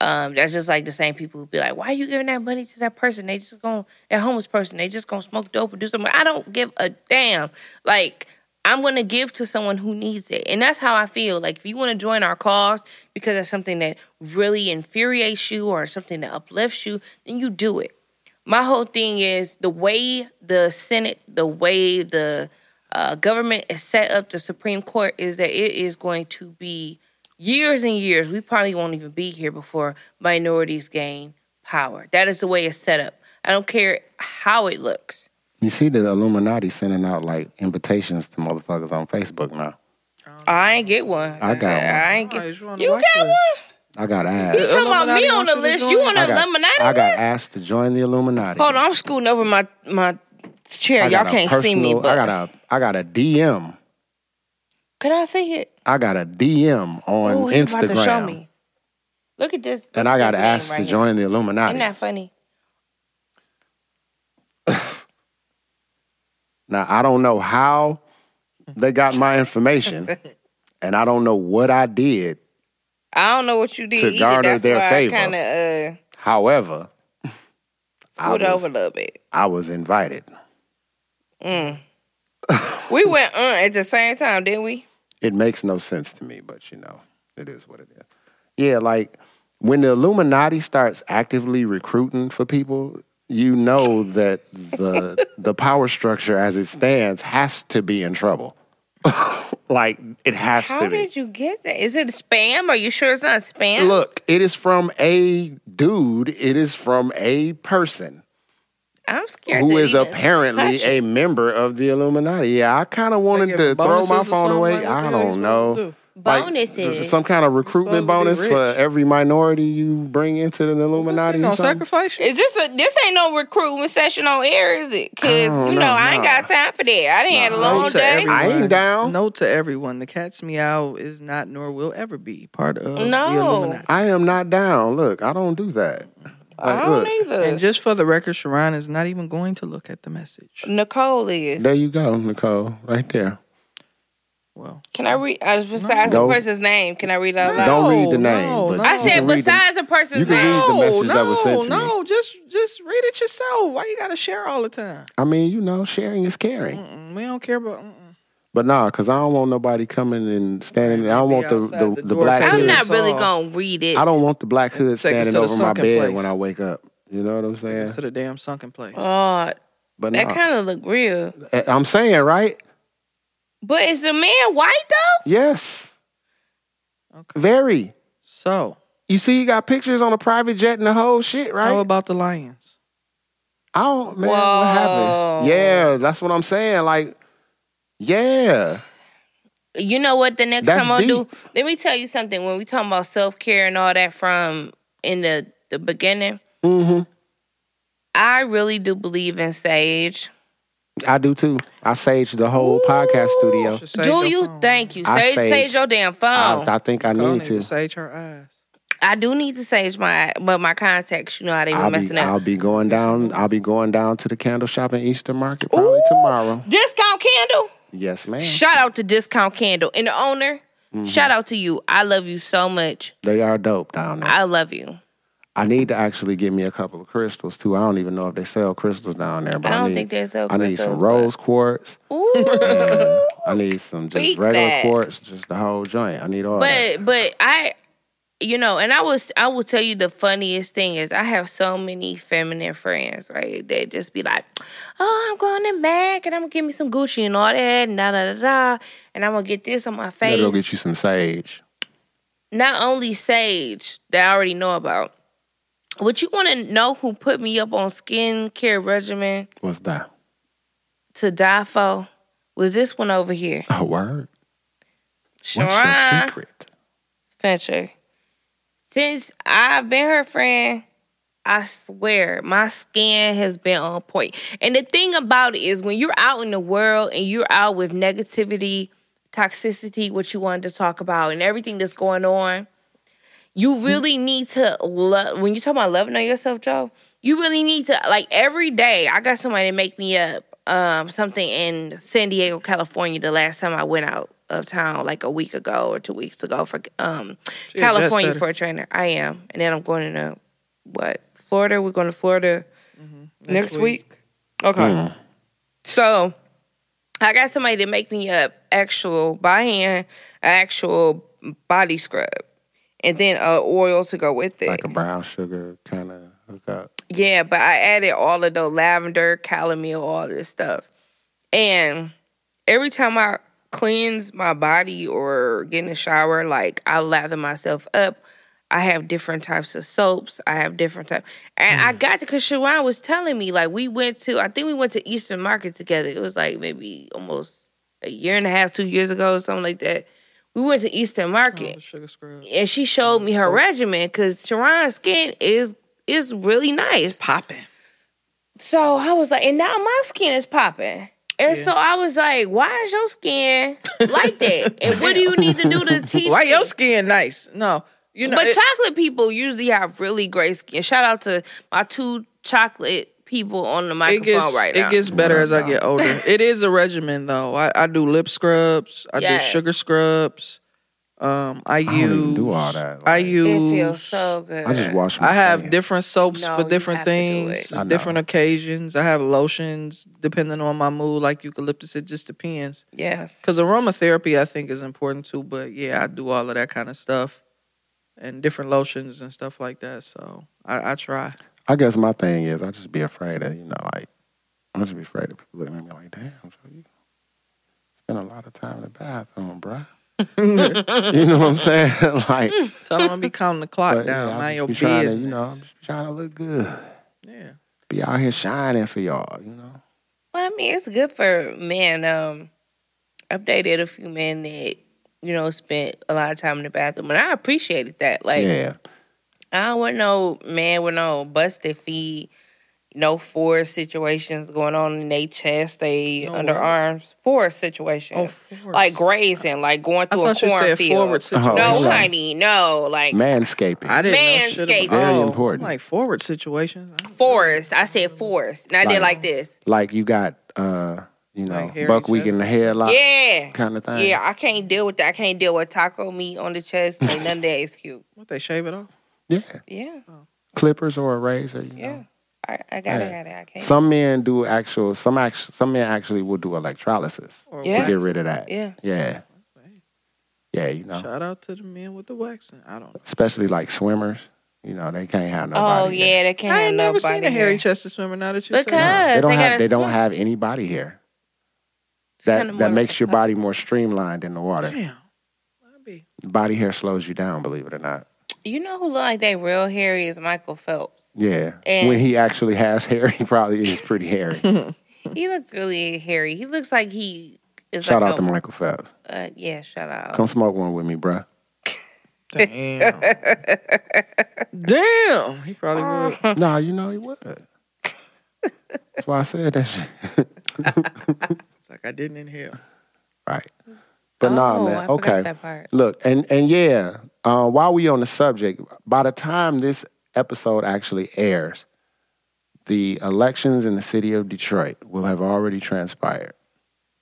Um, that's just like the same people who be like, "Why are you giving that money to that person? They just going that homeless person. They just gonna smoke dope or do something." I don't give a damn. Like I'm gonna give to someone who needs it, and that's how I feel. Like if you want to join our cause because it's something that really infuriates you or something that uplifts you, then you do it. My whole thing is the way the Senate, the way the uh, government is set up, the Supreme Court is that it is going to be years and years. We probably won't even be here before minorities gain power. That is the way it's set up. I don't care how it looks. You see the Illuminati sending out like invitations to motherfuckers on Facebook now. I ain't get one. I got one. I ain't Oh, get. is you You got one? I got asked. You talking about me on the wants you to list? You it? on the I got, Illuminati I got list? asked to join the Illuminati. Hold on, I'm scooting over my my chair. Y'all can't see me, but I got a I got a DM. Could I see it? I got a DM on Oh, he about to show Instagram, me. Look at this. and I got asked right to here. join the Illuminati. Isn't that funny? Now I don't know how they got my information, and I don't know what I did. I don't know what you did To either. garner That's their why favor. Kind of uh, However, I was- over a little bit. I was invited. We went uh, at the same time, didn't we? It makes no sense to me, but you know, it is what it is. Yeah, like when the Illuminati starts actively recruiting for people, you know that the the power structure as it stands has to be in trouble. like it has How to be. did you get that? Is it spam? Are you sure it's not spam? Look, it is from a dude. It is from a person I'm scared. who to is even apparently touch it. a member of the Illuminati. Yeah, I kind of wanted to throw my phone away. Like, I don't you supposed know. To do? Like, Bonuses. some kind of recruitment bonus for every minority you bring into the Illuminati. They or sacrifice? Is this a this ain't no recruitment session on air, is it? Cause I you know, know, I ain't nah. got time for that. I didn't had a long Note day. everyone. I ain't down. Note to everyone: the cat's meow is not nor will ever be part of the Illuminati. I am not down. Look, I don't do that. I don't look, either. And just for the record, Sharon is not even going to look at the message. Nicole is. There you go, Nicole, right there. Well, Can I read uh, besides No. the person's name? Can I read out loud? Don't read the name. no, no. I said can read the- besides the person's you can name. read the message that was sent to me. no, just just read it yourself. Why you gotta share all the time? I mean, you know, sharing is caring. Mm-mm, we don't care about. Mm-mm. But nah, because I don't want nobody coming and standing. I don't want the the, the the, black taking I'm hood. not really gonna read it. I don't want the black hood standing over my bed place. when I wake up. You know what I'm saying? to the damn sunken place. Oh, But that nah. kind of look real. I'm saying right. But is the man white though? Yes, Okay. very. So, You see, he got pictures on a private jet and the whole shit, right? how about the lions? I don't, man. Whoa. What happened? Yeah, that's what I'm saying. Like, yeah. You know what? The next That's time I do, deep. let me tell you something. When we talking about self care and all that from in the the beginning, hmm I really do believe in sage. I do too. I sage the whole podcast studio. Do you? phone. Thank you. I Sage, sage- sage your damn phone. I, I think I need need to. sage her eyes. I do need to sage my, but my contacts, you know how they been I'll messing be, up. I'll be going down. I'll be going down to the candle shop in Eastern Market probably Ooh. tomorrow. Discount candle. Yes, ma'am. Shout out to Discount Candle and the owner. Mm-hmm. Shout out to you. I love you so much. They are dope down there. I love you. I need to actually get me a couple of crystals too. I don't even know if they sell crystals down there, but I I, don't need, think they sell crystals. I need some rose quartz. Ooh. I need some just regular that. quartz, just the whole joint. I need all that. But but I you know, and I was I will tell you the funniest thing is I have so many feminine friends, right? They just be like, Oh, I'm going to Mac and I'm gonna give me some Gucci and all that and da da da da and I'm gonna get this on my face. go get you some sage. Not only sage that I already know about. But you wanna know who put me up on skincare regimen What's that? to die for? Was this one over here. A word. What's your secret? Fincher. Since I've been her friend, I swear my skin has been on point. And the thing about it is when you're out in the world and you're out with negativity, toxicity, what you wanted to talk about, and everything that's going on, you really need to love when you talk about loving on yourself, Joe, you really need to like every day. I got somebody to make me up um something in San Diego, California the last time I went out of town like a week ago or two weeks ago for um jet California for a trainer. I am. And then I'm going to what? Florida. We're going to Florida next, week. Okay. So I got somebody to make me up actual by hand, actual body scrub. And then uh, oil to go with it. Like a brown sugar kind of hookup. Yeah, but I added all of the lavender, chamomile, all this stuff. And every time I cleanse my body or get in the shower, like I lather myself up. I have different types of soaps. I have different types. And I got to, because Shawan was telling me, like, we went to, I think we went to Eastern Market together. It was like maybe almost a year and a half, two years ago, something like that. We went to Eastern Market Oh, sugar and she showed me her regimen because Sharon's skin is is really nice. Popping. So I was like, and now my skin is popping. And Yeah. so I was like, why is your skin like that? and what do you need to do to teach? Why your skin nice? No, you know. but it- chocolate people usually have really great skin. Shout out to my two chocolate people on the it microphone gets right it gets better as I get older. it is a regimen though. I, I do lip scrubs. I Yes. do sugar scrubs. Um, I, don't use even do all that, I use. it feels so good. I just wash my I have face. different soaps No, for different have to do things, it. I know. different occasions. I have lotions depending on my mood, like eucalyptus. It just depends. yes. Because aromatherapy, I think, is important too. But yeah, I do all of that kind of stuff and different lotions and stuff like that. So I, I try. I guess my thing is I just be afraid of, you know, like I just be afraid of people looking at me like, damn, so you spend a lot of time in the bathroom, bruh. you know what I'm saying? like so I'm gonna be counting the clock but, down. yeah, I Mind your business. to, you know, I'm just trying to look good. yeah. Be out here shining for y'all, you know. Well, I mean, it's good for men. Um, I've dated a few men that you know, spent a lot of time in the bathroom, and I appreciated that. Like, Yeah. I don't want no man with no busted feet, no force situations going on in their chest, they No underarms, force situations, force. like grazing, like going through a thought you said cornfield. forward. No, Oh, yes. honey, no, like Manscaping. I didn't know shit Manscaping. about Very oh, important. Like forward situations. forest. I said forest, and I did Like- like this. like you got uh, you know, Like hairy buckwheat in the headlock Yeah, kind of thing. yeah. I can't deal with that. I can't deal with taco meat on the chest. Ain't none of that is cute. What they shave it off? Yeah. Yeah, Clippers or a razor, you yeah. know. I, I gotta Yeah. have that. I can't. Some men do actual some act, some men actually will do electrolysis Yeah. to get rid of that. Yeah. Yeah. Yeah, you know. Shout out to the men with the waxing. I don't know. Especially like swimmers. You know, they can't have oh, nobody. oh here. yeah, they can't. I have ain't never nobody seen a hairy chested swimmer. Now that you say Because that. They don't they have gotta they don't have any body hair. That kinda that makes your body more streamlined in the water. damn. Be Body hair slows you down, believe it or not. You know who look like they real hairy is Michael Phelps. Yeah. And- when he actually has hair, he probably is pretty hairy. He looks really hairy. He looks like he is Shout like out a, to Michael Phelps. Uh, yeah, shout out. Come smoke one with me, bruh. damn. damn. He probably would. nah, you know he would. That's why I said that shit. It's like I didn't inhale. Right. But nah, Oh, man. I okay. that part. Look, and and yeah, uh, while we on the subject, by the time this episode actually airs, the elections in the city of Detroit will have already transpired.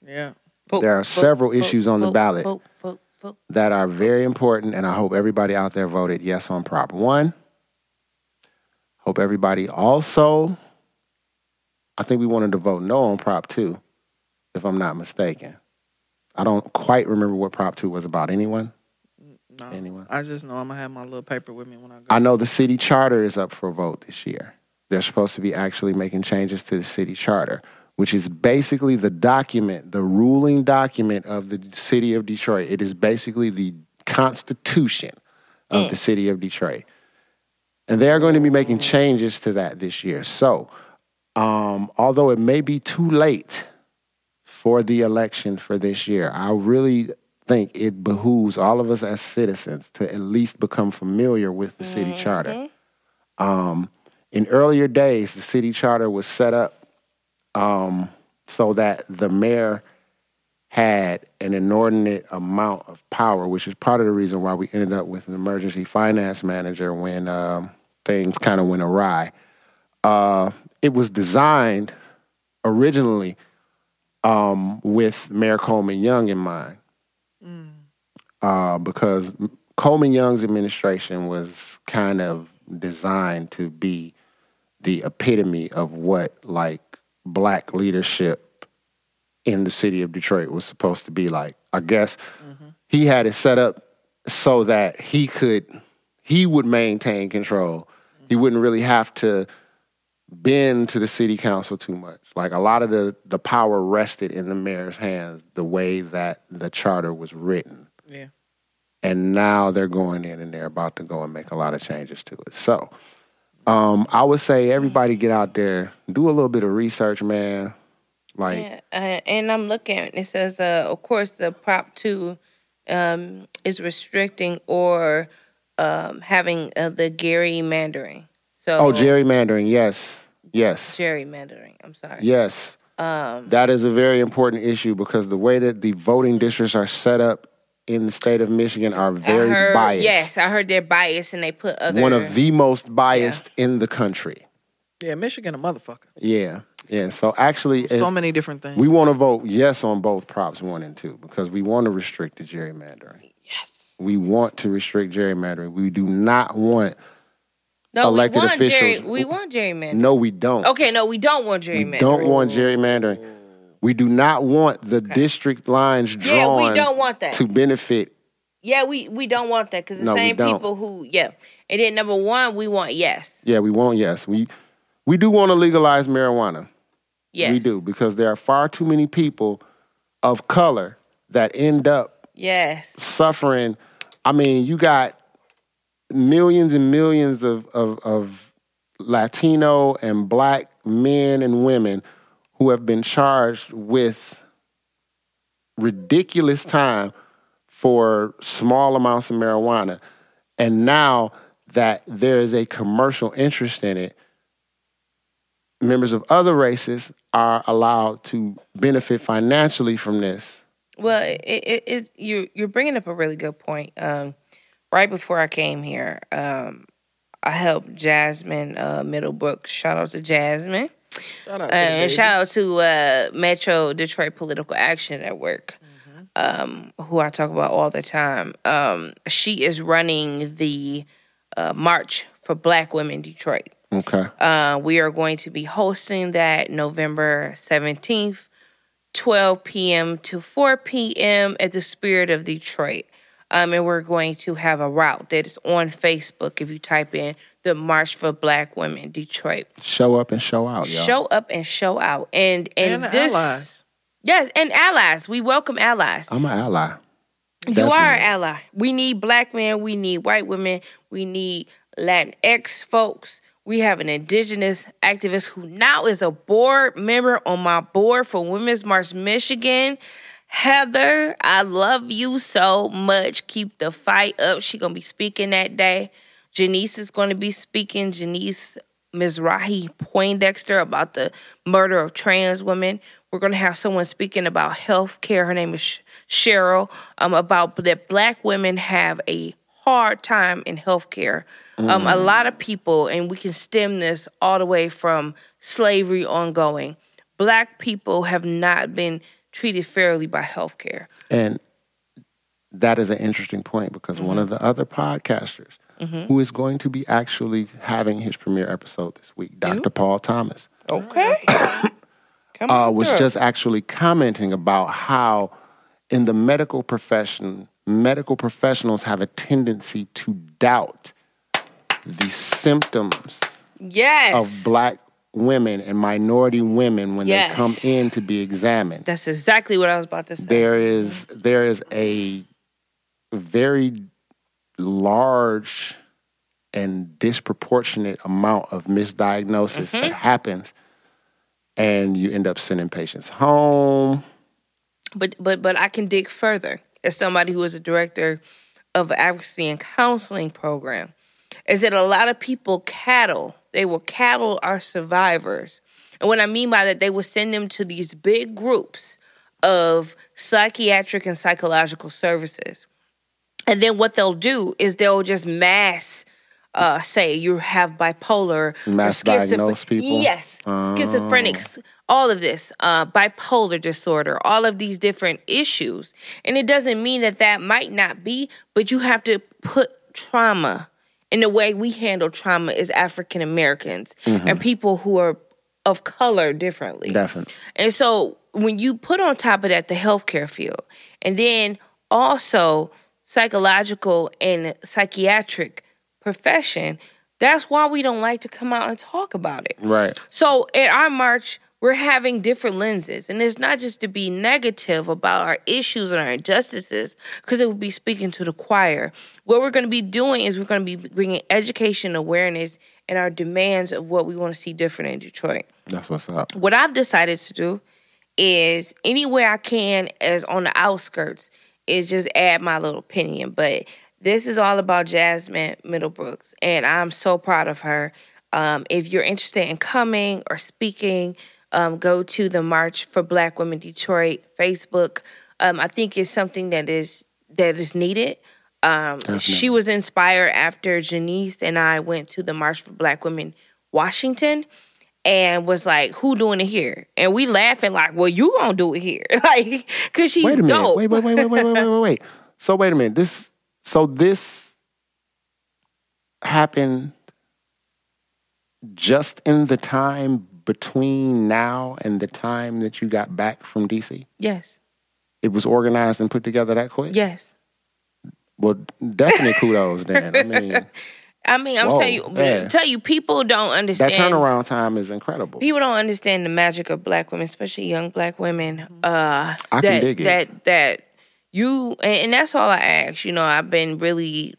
Yeah. There are several issues on the ballot Vote, vote, vote. that are very important, and I hope everybody out there voted yes on Prop One. Hope everybody also. I think we wanted to vote no on Prop Two, if I'm not mistaken. I don't quite remember what Prop Two was about. Anyone? No. Anyone? I just know I'm gonna have my little paper with me when I go. I know the city charter is up for a vote this year. They're supposed to be actually making changes to the city charter, which is basically the document, the ruling document of the city of Detroit. It is basically the constitution of the city of Detroit. And they are going to be making changes to that this year. So, um, although it may be too late for the election for this year, I really think it behooves all of us as citizens to at least become familiar with the city charter. Um, in earlier days, the city charter was set up um, so that the mayor had an inordinate amount of power, which is part of the reason why we ended up with an emergency finance manager when um, things kind of went awry. Uh, it was designed originally um, with Mayor Coleman Young in mind, uh, because Coleman Young's administration was kind of designed to be the epitome of what like black leadership in the city of Detroit was supposed to be like. I guess he had it set up so that he could he would maintain control. He wouldn't really have to bend to the city council too much. Like a lot of the the power rested in the mayor's hands the way that the charter was written. Yeah. And now they're going in and they're about to go and make a lot of changes to it. So um, I would say everybody get out there, do a little bit of research, man. Like Yeah, uh, and I'm looking. It says, uh, of course, the Prop Two um, is restricting or um, having uh, the gerrymandering. So, oh, gerrymandering, yes, yes, gerrymandering. I'm sorry. yes. Um, That is a very important issue because the way that the voting districts are set up in the state of Michigan are very heard, biased. Yes, I heard they're biased, and they put other One of the most biased in the country. Yeah, Michigan a motherfucker. Yeah, yeah. So actually, So many different things. we want to vote yes on both props one and two because we want to restrict the gerrymandering. Yes. We want to restrict gerrymandering. We do not want. No, elected we want officials- Gerry, we want gerrymandering. No, we don't. Okay, no, we don't want gerrymandering. We don't want gerrymandering. We do not want the district lines drawn Yeah, we don't want that. to benefit. Yeah, we we don't want that because the No, same people who yeah. And then number one, we want yes, Yeah, we want yes. We we do want to legalize marijuana. yes, We do because there are far too many people of color that end up yes. suffering. I mean, you got millions and millions of, of, of Latino and black men and women who have been charged with ridiculous time for small amounts of marijuana. And now that there is a commercial interest in it, members of other races are allowed to benefit financially from this. Well, it, it, it you you're bringing up a really good point. Um, right before I came here, um, I helped Jasmine uh, Middlebrook. Shout out to Jasmine. Shout out Uh, and shout out to uh, Metro Detroit Political Action Network, um, who I talk about all the time. Um, she is running the uh, March for Black Women Detroit. Okay. Uh, we are going to be hosting that November 17th, 12 p.m. to 4 p.m. at the Spirit of Detroit. Um, and we're going to have a route that is on Facebook if you type in the March for Black Women Detroit. Show up and show out, y'all. Show up and show out. And and, And this allies. Yes, and allies. We welcome allies. I'm an ally. You are an ally. We need black men. We need white women. We need Latinx folks. We have an indigenous activist who now is a board member on my board for Women's March Michigan. Heather, I love you so much. Keep the fight up. She gonna be speaking that day. Janice is gonna be speaking. Janice Mizrahi Poindexter about the murder of trans women. We're going to have someone speaking about health care. Her name is Cheryl. Um, about that black women have a hard time in health care. Um, a lot of people, and we can stem this all the way from slavery ongoing. Black people have not been treated fairly by health care. And that is an interesting point because one of the other podcasters who is going to be actually having his premiere episode this week, Dr. Paul Thomas, Okay. Come uh, was through. just actually commenting about how in the medical profession, medical professionals have a tendency to doubt the symptoms yes. of black women and minority women when Yes. they come in to be examined. That's exactly what I was about to say. there is there is a very large and disproportionate amount of misdiagnosis Mm-hmm. that happens and you end up sending patients home but but but I can dig further as somebody who is a director of advocacy and counseling program is that a lot of people cattle they will cattle our survivors and what I mean by that they will send them to these big groups of psychiatric and psychological services and then what they'll do is they'll just mass uh, say you have bipolar, Mass schizoph- diagnose people? Yes, schizophrenics, all of this, uh, bipolar disorder, all of these different issues. And it doesn't mean that that might not be, but you have to put trauma in the way we handle trauma as African Americans and mm-hmm. people who are of color differently. definitely And so when you put on top of that the healthcare field, and then also psychological and psychiatric profession, that's why we don't like to come out and talk about it. right So at our march, we're having different lenses, and it's not just to be negative about our issues and our injustices, because it would be speaking to the choir. What we're going to be doing is we're going to be bringing education, awareness, and our demands of what we want to see different in Detroit that's what's up what I've decided to do is anywhere I can as on the outskirts is just add my little opinion. But this is all about Jasmine Middlebrooks, and I'm so proud of her. Um, if you're interested in coming or speaking, um, go to the March for Black Women Detroit Facebook. Um, I think it's something that is that is needed. Um, she was inspired after Janice and I went to the March for Black Women Washington and was like, "Who doing it here?" And we laughing like, "Well, you gonna do it here?" like, cause she's wait a minute. dope. Wait, wait, wait, wait, wait, wait, wait, wait. So wait a minute. This so this happened just in the time between now and the time that you got back from DC Yes, it was organized and put together that quick yes. well definitely kudos then i mean I mean, I'm Whoa, telling you, yeah. tell you, people don't understand. that turnaround time is incredible People don't understand the magic of black women, especially young black women. Uh, I that can dig it. that that you and, and that's all I ask. You know, I've been really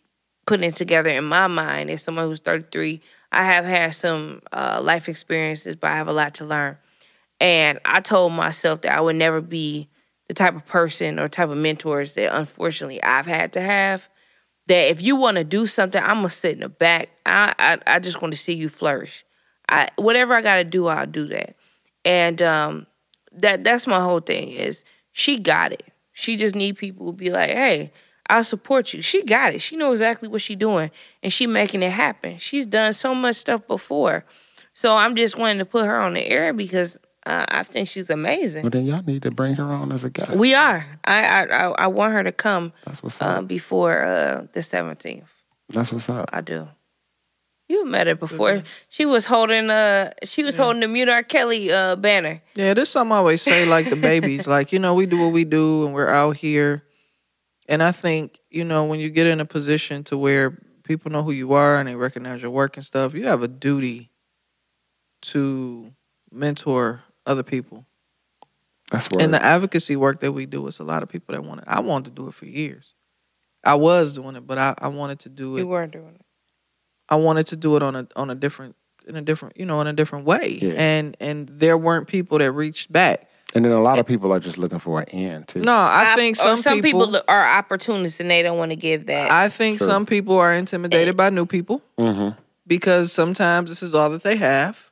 putting it together in my mind as someone who's 33. I have had some uh, life experiences, but I have a lot to learn. And I told myself that I would never be the type of person or type of mentors that unfortunately I've had to have. That if you want to do something, I'm gonna sit in the back. I I, I just want to see you flourish. I whatever I gotta do, I'll do that. And um, that that's my whole thing is she got it. She just need people to be like, hey, I'll support you. She got it. She know exactly what she doing, and she making it happen. She's done so much stuff before, so I'm just wanting to put her on the air because uh, I think she's amazing. Well, then y'all need to bring her on as a guest. We are. I I I, I want her to come That's what's uh, up. before uh, the 17th. That's what's up. I do. You met her before. She was holding uh she was holding the Mute R. Kelly uh banner. Yeah, this something I always say, like the babies. like, you know, we do what we do and we're out here. And I think, you know, when you get in a position to where people know who you are and they recognize your work and stuff, you have a duty to mentor other people. That's where And the advocacy work that we do, it's a lot of people that want it. I wanted to do it for years. I was doing it, but I, I wanted to do it. You weren't doing it. I wanted to do it on a on a different in a different you know in a different way. Yeah. And and there weren't people that reached back. And then a lot of people are just looking for an end too. No, I Op- think some, some people, people are opportunists and they don't want to give that. I think Sure. some people are intimidated by new people Mm-hmm. because sometimes this is all that they have,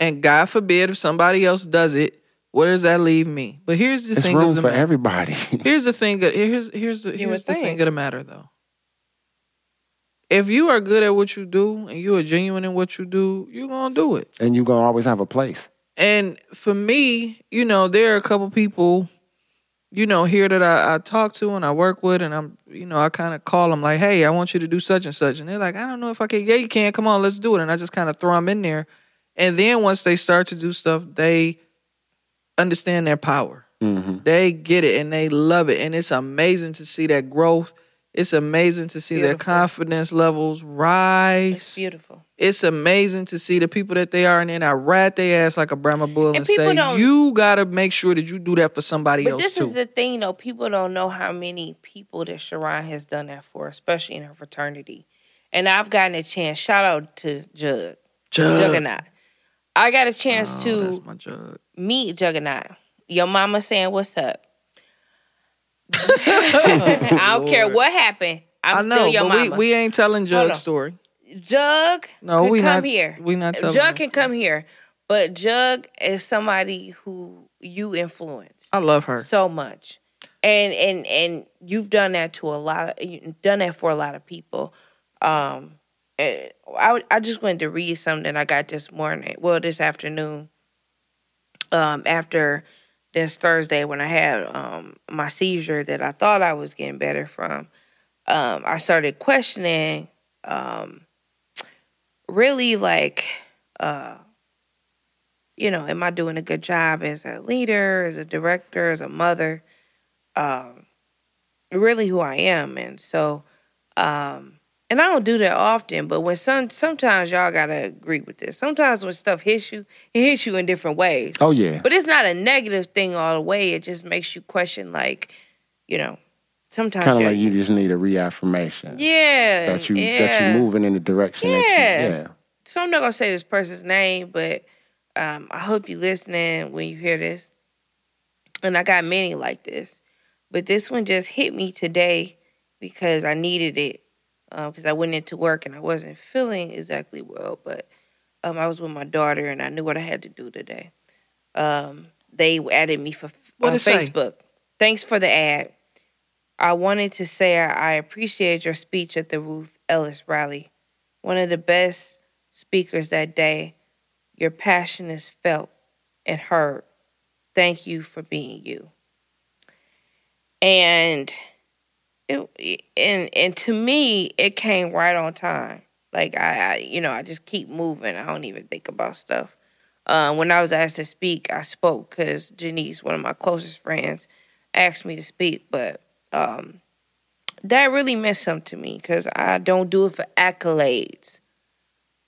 and God forbid if somebody else does it, where does that leave me? But here's the It's thing of room the for matter. everybody. Here's the thing. that- Here's here's the here's would the thing think. of the matter though. If you are good at what you do and you are genuine in what you do, you're gonna do it. and you're gonna always have a place. And for me, you know, there are a couple people, you know, here that I, I talk to and I work with, and I'm, you know, I kind of call them like, hey, I want you to do such and such. And they're like, I don't know if I can. Yeah, you can. Come on, let's do it. And I just kind of throw them in there. And then once they start to do stuff, they understand their power. Mm-hmm. They get it and they love it. And it's amazing to see that growth. It's amazing to see their confidence levels rise it's beautiful. it's amazing to see the people that they are, and then I rat their ass like a Brahma bull and, And say, "You gotta make sure that you do that for somebody But else this too." is the thing though, people don't know how many people that Sharon has done that for, especially in her fraternity. And I've gotten a chance, shout out to Jug, Jug. Juggernaut. I got a chance Oh, to meet Juggernaut. Your mama saying, What's up? I don't care what happened. I'm I know, still your but we, mama. we ain't telling Hold Jug's story. Jug No, can we come not- here. we not telling Jug them. can come here. But Jug is somebody who you influence I love her. so much. And and and you've done that to a lot of you've done that for a lot of people. Um eh, I I just wanted to read something I got this morning, well this afternoon. Um after this Thursday when I had um my seizure that I thought I was getting better from. Um I started questioning um really like uh you know, am I doing a good job as a leader, as a director, as a mother? Um, really who I am. And so, um, and I don't do that often, but when some sometimes y'all gotta agree with this. Sometimes when stuff hits you, it hits you in different ways. Oh yeah. But it's not a negative thing all the way. It just makes you question, like, you know, sometimes Kind of like you just need a reaffirmation yeah, that you yeah. that you moving in the direction that Yeah. you yeah. so I'm not gonna say this person's name, but um, I hope you're listening when you hear this. And I got many like this, but this one just hit me today because I needed it because I went into work and I wasn't feeling exactly well, but um, I was with my daughter and I knew what I had to do today. Um, they added me for What'd on say? Facebook. Thanks for the ad. I wanted to say I, I appreciate your speech at the Ruth Ellis rally. One of the best speakers that day. Your passion is felt and heard. Thank you for being you. And it, and and to me, it came right on time. Like I, I you know, I just keep moving. I don't even think about stuff. Um, when I was asked to speak, I spoke because Janice, one of my closest friends, asked me to speak. But um, that really meant something to me because I don't do it for accolades.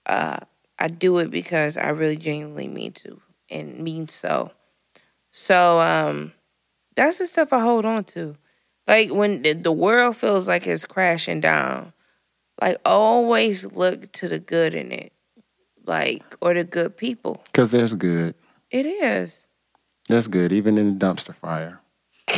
Uh, I do it because I really genuinely mean to and mean so. So um, that's the stuff I hold on to. Like when the- the world feels like it's crashing down, like always look to the good in it, like or the good people. Because there's good. It is. There's good, even in the dumpster fire.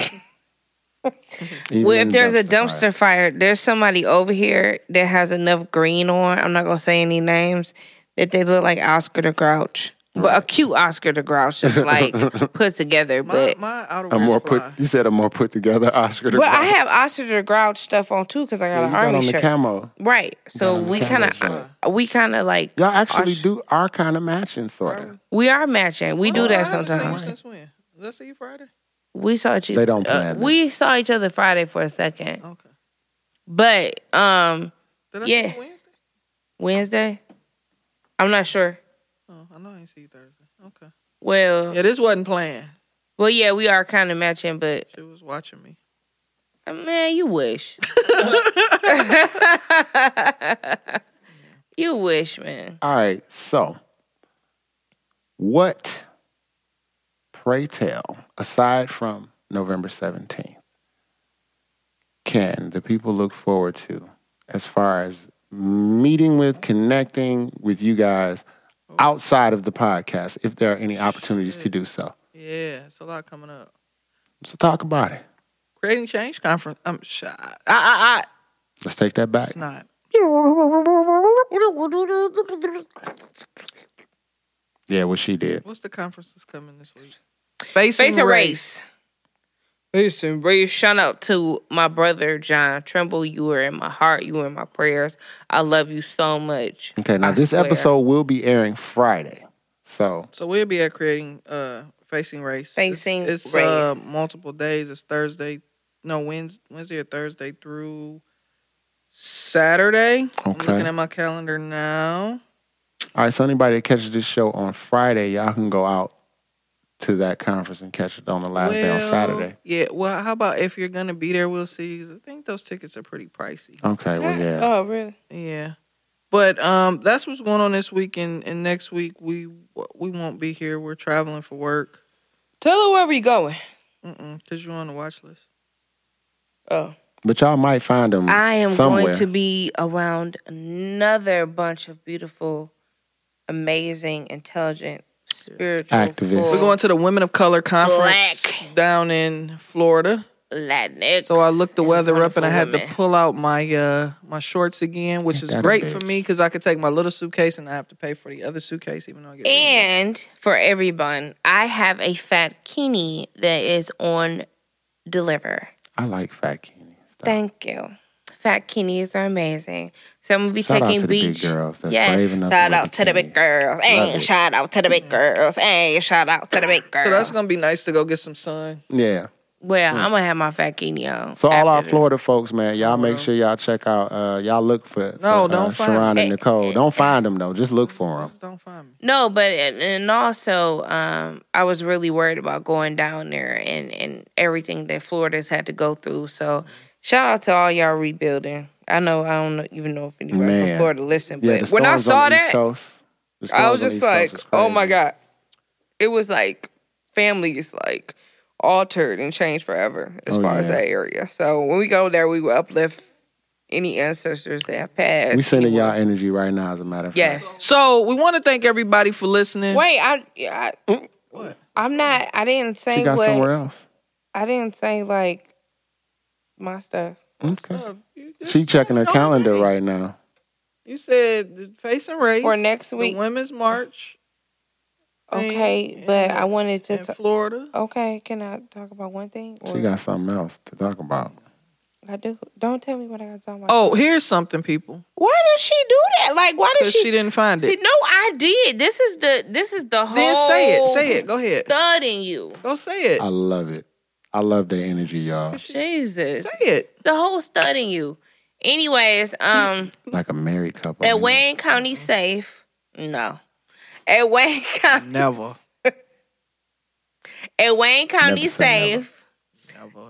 Even Well, if the there's a fire. dumpster fire, there's somebody over here that has enough green on. I'm not gonna say any names. That they look like Oscar the Grouch, but a cute Oscar the Grouch, just like put together. My, But my outer a more wears put. You said a more put together Oscar. the Grouch. I have Oscar the Grouch stuff on too because I got Yeah, an you got army on the shirt. camo. Right. So we kind of we kind of like Y'all actually Osh- do are kind of matching, sort of. we are matching. We do Oh, I that haven't seen sometimes. Since when? Did I see you Friday? We saw each They don't uh, we saw each other Friday for a second, Okay. but um Did I Yeah. see Wednesday? Wednesday. I'm not sure. Oh, I know I ain't see you Thursday. Okay. Well, Yeah, this wasn't planned. well, yeah, we are kind of matching, but She was watching me. uh, man, you wish. you wish, man. All right. So, what, pray tell, aside from November 17th, can the people look forward to as far as meeting with, connecting with you guys outside of the podcast, if there are any opportunities to do so? Yeah, it's a lot coming up. So, talk about it. Creating Change Conference. I'm shy. I, I, I, Let's take that back. it's not. Yeah, what she did. What's the conference that's coming this week? Facing, Face a race. race. Face a race. Shout out to my brother John Trimble. You were in my heart. You were in my prayers. I love you so much. Okay, now I this swear. episode will be airing Friday. So, So we'll be at creating uh facing race. It's- Facing it's, uh, Race. multiple days. It's Thursday, no Wednesday, Wednesday or Thursday through Saturday. I'm Okay. looking at my calendar now. All right, so anybody that catches this show on Friday, y'all can go out to that conference and catch it on the last day on Saturday. Yeah. Well, how about if you're gonna be there, we'll see. 'cause I think those tickets are pretty pricey. Okay, well, yeah. Oh, really? Yeah. But um, that's what's going on this week, and, and next week we we won't be here. We're traveling for work. Tell her where we going. Mm because you're on the watch list. Oh. But y'all might find them I am somewhere. going to be around another bunch of beautiful, amazing, intelligent, spiritual, Activists. We're going to the Women of Color conference Black. down in Florida. Latinx. So I looked the and weather up and I had wonderful to pull out my uh my shorts again, which is that a great for me because I could take my little suitcase and I have to pay for the other suitcase even though I get women. reimbursed. And for everyone, I have a fat kini that is on deliver. I like fat Kenny. stuff. Thank you. Fat kinis are amazing. So I'm gonna be Shout out taking to the big beach. girls that's yeah. brave enough shout wear out to the big bikinis. girls. Love Hey, it. shout out to the big girls. Hey, shout out to the big girls. So that's gonna be nice to go get some sun. Yeah. well, I'm gonna have my fat kini on. So all after our the- Florida folks, man, y'all make sure y'all check out. Uh, y'all look for, No, for, don't uh, find Sharon them. and Nicole. Don't find them though. Just look for them. Don't find me. No, but and, and also, um, I was really worried about going down there and and everything that Florida's had to go through. So shout out to all y'all rebuilding. I know I don't even know if anybody Man. from Florida listened, Yeah, but the when I saw on the East that, Coast, I was just like, was oh my god, it was like families like altered and changed forever as Oh, far as that area. So when we go there, we will uplift any ancestors that have passed. We sending y'all energy right now. As a matter of fact. Yes. So we want to thank everybody for listening. Wait, I, I What? I'm not. I didn't say She got what. somewhere else. I didn't say like my stuff. Okay. She checking her calendar right now. You said the facing race For next the week. women's march. Okay, thing but in- I wanted to. in ta- Florida. okay, can I talk about one thing? She got something else to talk about. I do. Don't tell me what I got to talk about. Oh, here's something, people. why did she do that? Like, why did she? she didn't find See, it. no, I did. This is the. This is the whole. Then say it. Say it. Go ahead. Studying you, Go say it. I love it. I love their energy, y'all. Jesus. Say it. The whole studying you. Anyways, um, Like a married couple. at Wayne County Safe, no. At Wayne County, Never. at Wayne County Never say never. Safe.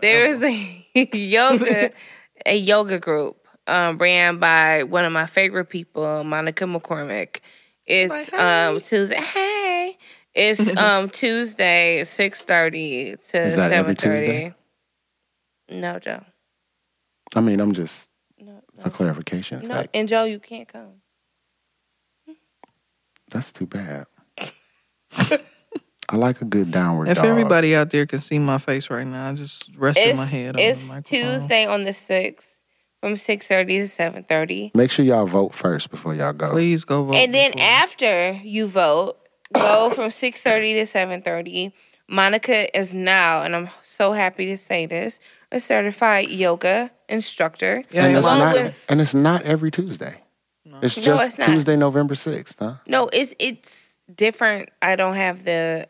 There's a yoga a yoga group um, ran by one of my favorite people, Monica McCormick. It's Like, um Tuesday. Hey, it's um Tuesday six thirty to Is that every seven thirty. No, Joe. I mean, I'm just No, for clarification. no. sake. And Joe, you can't come. That's too bad. I like a good downward If dog. everybody out there can see my face right now, I just rested It's, my head it's on the. Tuesday on the sixth from six thirty to seven thirty. Make sure y'all vote first before y'all go. Please go vote. And then before- after you vote, go from six thirty to seven thirty. Monica is now, and I'm so happy to say this, a certified yoga instructor. Yeah, and, it's not, with and it's not every Tuesday. It's No, it's not. Tuesday, November 6th, huh? no, it's it's different. I don't have the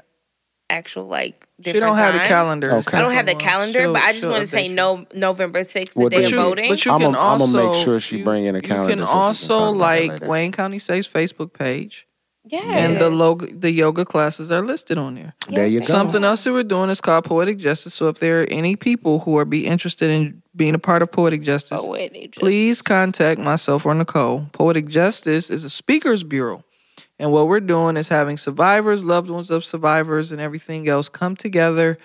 actual like. she don't have the calendar. Okay. I don't have the calendar, but She'll- I just want to say no November sixth, the Well, day but of you- voting. But you I'ma- can I'ma also make sure she you- bring in a You calendar can so she can also talk about that like. Wayne County Safe's Facebook page, yeah, and the logo, the yoga classes are listed on there. There you go. Something else that we're doing is called Poetic Justice. So if there are any people who are be interested in being a part of Poetic Justice, Oh, wait, they just- please contact myself or Nicole. Poetic Justice is a speakers bureau. And what we're doing is having survivors, loved ones of survivors, and everything else come together,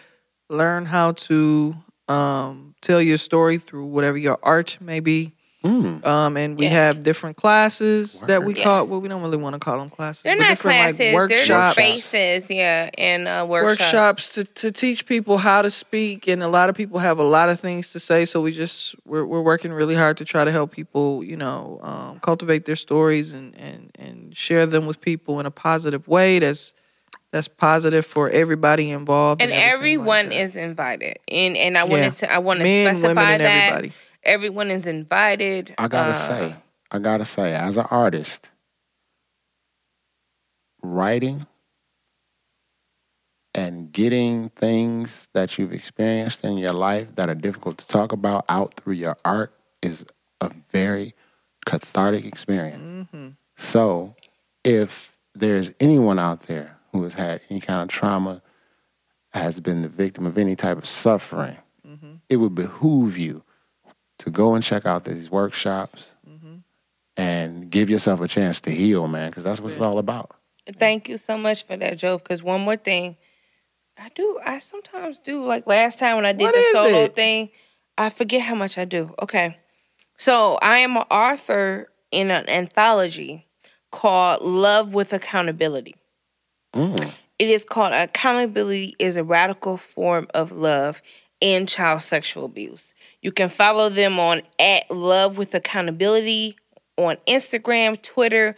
learn how to um, tell your story through whatever your art may be. Mm. Um, and we Yeah. have different classes that we Word. call. Yes. Well, we don't really want to call them classes. They're not classes. Like, they're just workshops spaces, yeah, and uh, workshops. workshops to, to teach people how to speak and a lot of people have a lot of things to say so we just we're, we're working really hard to try to help people you know um, cultivate their stories and, and and share them with people in a positive way that's that's positive for everybody involved and everything like everyone that. is invited. And and I wanted Yeah. to I want to Men, women, specify and that everybody. Everyone is invited. I gotta Uh, say, I gotta say, as an artist, writing and getting things that you've experienced in your life that are difficult to talk about out through your art is a very cathartic experience. So, if there's anyone out there who has had any kind of trauma, has been the victim of any type of suffering, it would behoove you to go and check out these workshops and give yourself a chance to heal, man, because that's what it's all about. Thank you so much for that, Joe. Because one more thing, I do. I sometimes do. Like last time when I did What the is solo it? thing, I forget how much I do. Okay, so I am an author in an anthology called "Love with Accountability." Mm. It is called "Accountability is a Radical Form of Love in Child Sexual Abuse." You can follow them on at Love with Accountability on Instagram, Twitter,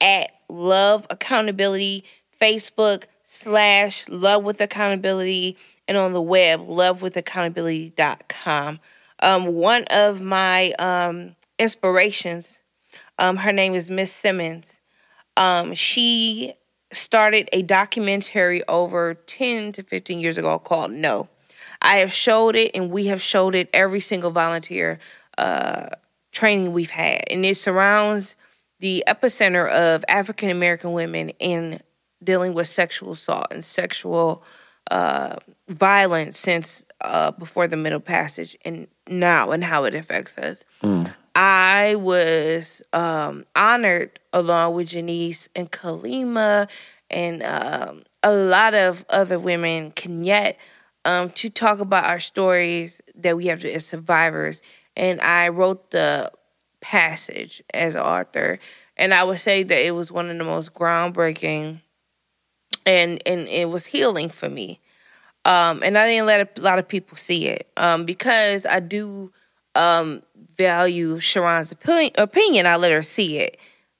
at Love Accountability, Facebook slash Love with Accountability, and on the web, lovewithaccountability.com. Um, one of my um, inspirations, um, her name is Miss Simmons. Um, she started a documentary over 10 to 15 years ago called No. I have showed it, and we have showed it every single volunteer uh, training we've had, and it surrounds the epicenter of African American women in dealing with sexual assault and sexual uh, violence since uh, before the Middle Passage and now, and how it affects us. I was um, honored along with Janice and Kalima and um, a lot of other women, Kenyette, um, to talk about our stories that we have as survivors. And I wrote the passage as an author. And I would say that it was one of the most groundbreaking and, and it was healing for me. Um, and I didn't let a lot of people see it um, because I do um, value Sharon's opinion, opinion. I let her see it.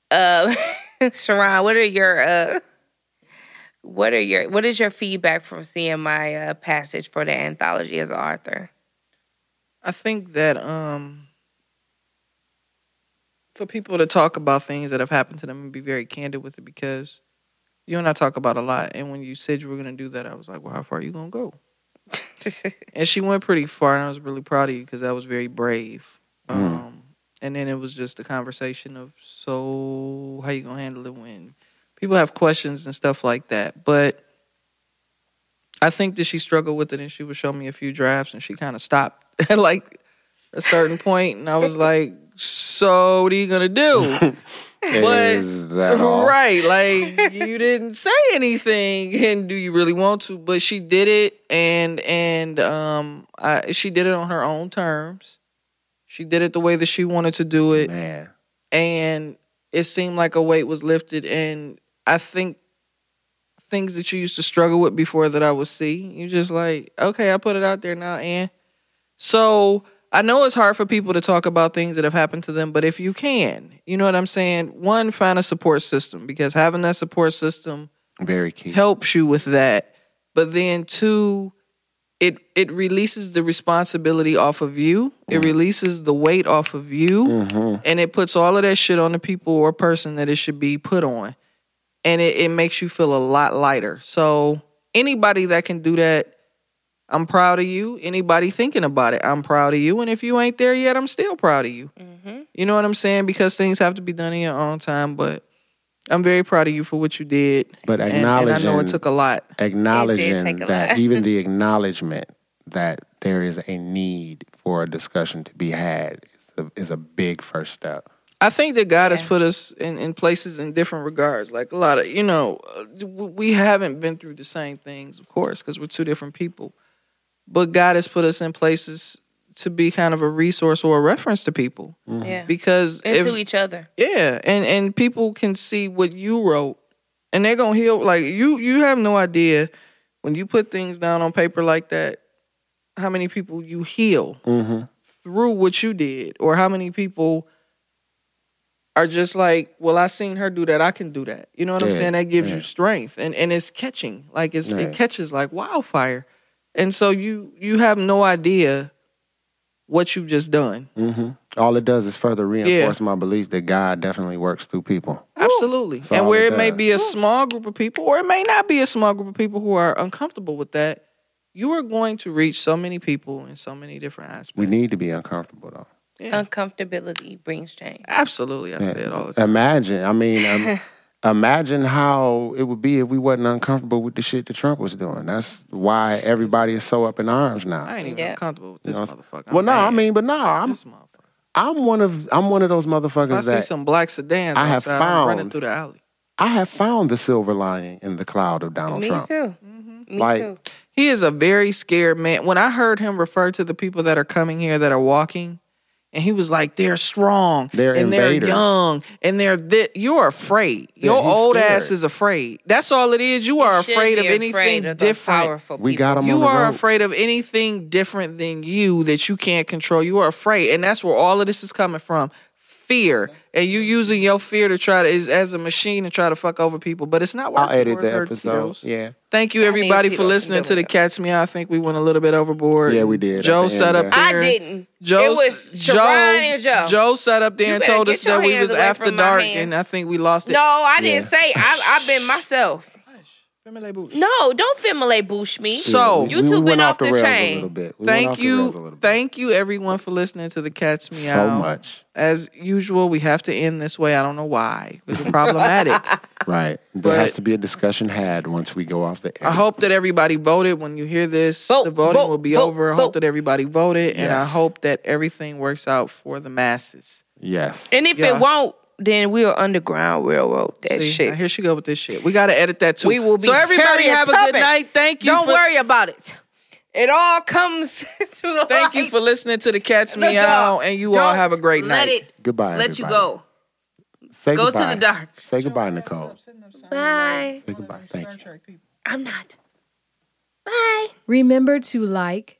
Uh, Sharon, what are your uh, what are your what is your feedback from seeing my uh, passage for the anthology as an author? I think that um for people to talk about things that have happened to them and be very candid with it because you and I talk about a lot and when you said you were gonna do that I was like, Well how far are you gonna go? and she went pretty far and I was really proud of you because that was very brave. Um and then it was just a conversation of so how you gonna handle it when people have questions and stuff like that. But I think that she struggled with it and she would show me a few drafts and she kind of stopped at like a certain point and I was like, so what are you gonna do? But- Is that all? right, like you didn't say anything and do you really want to? But she did it and and um I she did it on her own terms. She did it the way that she wanted to do it Man. and it seemed like a weight was lifted and i think things that you used to struggle with before that I would see. You just like, okay, I put it out there now, and so I know it's hard for people to talk about things that have happened to them, but if you can, you know what I'm saying. One, find a support system because having that support system Very key. helps you with that. But then two, it it releases the responsibility off of you. It mm-hmm. releases the weight off of you, mm-hmm. and it puts all of that shit on the people or person that it should be put on, and it, it makes you feel a lot lighter. So anybody that can do that, I'm proud of you. Anybody thinking about it, I'm proud of you. And if you ain't there yet, I'm still proud of you. Mm-hmm. You know what I'm saying? Because things have to be done in your own time, but. I'm very proud of you for what you did. But and, and I know it acknowledging- took a lot. acknowledging a that lot. even the acknowledgement that there is a need for a discussion to be had is a, is a big first step. I think that God has put us in, in places in different regards. Like a lot of, you know, uh, we haven't been through the same things, of course, because we're two different people. But God has put us in places to be kind of a resource or a reference to people. Yeah. Because And if, to each other. yeah, and and people can see what you wrote, and they're gonna heal. Like you, you have no idea when you put things down on paper like that, how many people you heal through what you did, or how many people are just like, well, I seen her do that, I can do that. You know what I'm saying? That gives yeah. you strength, and and it's catching, like it's Right. it catches like wildfire, and so you you have no idea what you've just done. hmm All it does is further reinforce my belief that God definitely works through people. Absolutely. That's And where it it may be a small group of people, or it may not be a small group of people who are uncomfortable with that, you are going to reach so many people in so many different aspects. We need to be uncomfortable though. Yeah. Uncomfortability brings change. Absolutely. I say it all the time. Imagine, I mean, um, imagine how it would be if we wasn't uncomfortable with the shit that Trump was doing. That's why everybody is so up in arms now. I ain't even Yeah. comfortable with this know, motherfucker. well, I'm no, I mean, but no, I'm. I'm one of I'm one of those If I motherfuckers see that some black sedans I have outside, I'm running through the alley. I have found the silver lining in the cloud of Donald Trump. Me Trump. too. Mm-hmm. Me Like- too. He is a very scared man. When I heard him refer to the people that are coming here that are walking, and he was like, "They're strong, They're and invaders. they're young, and they're thi-. you're afraid. Yeah, Your old scared. ass is afraid. That's all it is. You are afraid of anything afraid of different. We people. got him on You the are ropes. afraid of anything different than you that you can't control. You are afraid, and that's where all of this is coming from. Fear, and you using your fear to try to is as a machine to try to fuck over people, but it's not working. I'll edit for the episode. Tito's. Yeah. Thank you everybody for listening to to the do Cat's Meow. I think we went a little bit overboard. Yeah, we did at Joe the sat end up there. there. I didn't. Joe, it was Joe, Sharon and Joe. Joe sat up there You and better told get us your that we hands was away after from my dark, hands. and I think we lost it. No, I didn't Yeah. say. I, I've been myself. No, don't Femile boosh me. So- you we, two we been went off the, the rails chain. a little bit. We Thank off the rails a you, bit. thank you everyone for listening to the Cat's Meow. so much. As usual, we have to end this way. I don't know why. It's problematic. Right. There But- has to be a discussion had once we go off the air. I hope that everybody voted. When you hear this, Vote, the voting vote, will be vote, over. I vote. hope that everybody voted, and I hope that everything works out for the masses. Yes. And if Yeah. it won't, then we'll underground railroad that See, shit. Here she go with this shit. We got to edit that too. We will be So everybody Harriet have a good night. Thank you. Don't for, worry about it. It all comes to the Thank you for listening to the Cats Look, Meow, dog, and you all have a great let night. It Goodbye. let you go. Say Go to the dark. Say goodbye, Nicole. Bye. Say goodbye. Thank you. I'm not. Bye. Remember to like,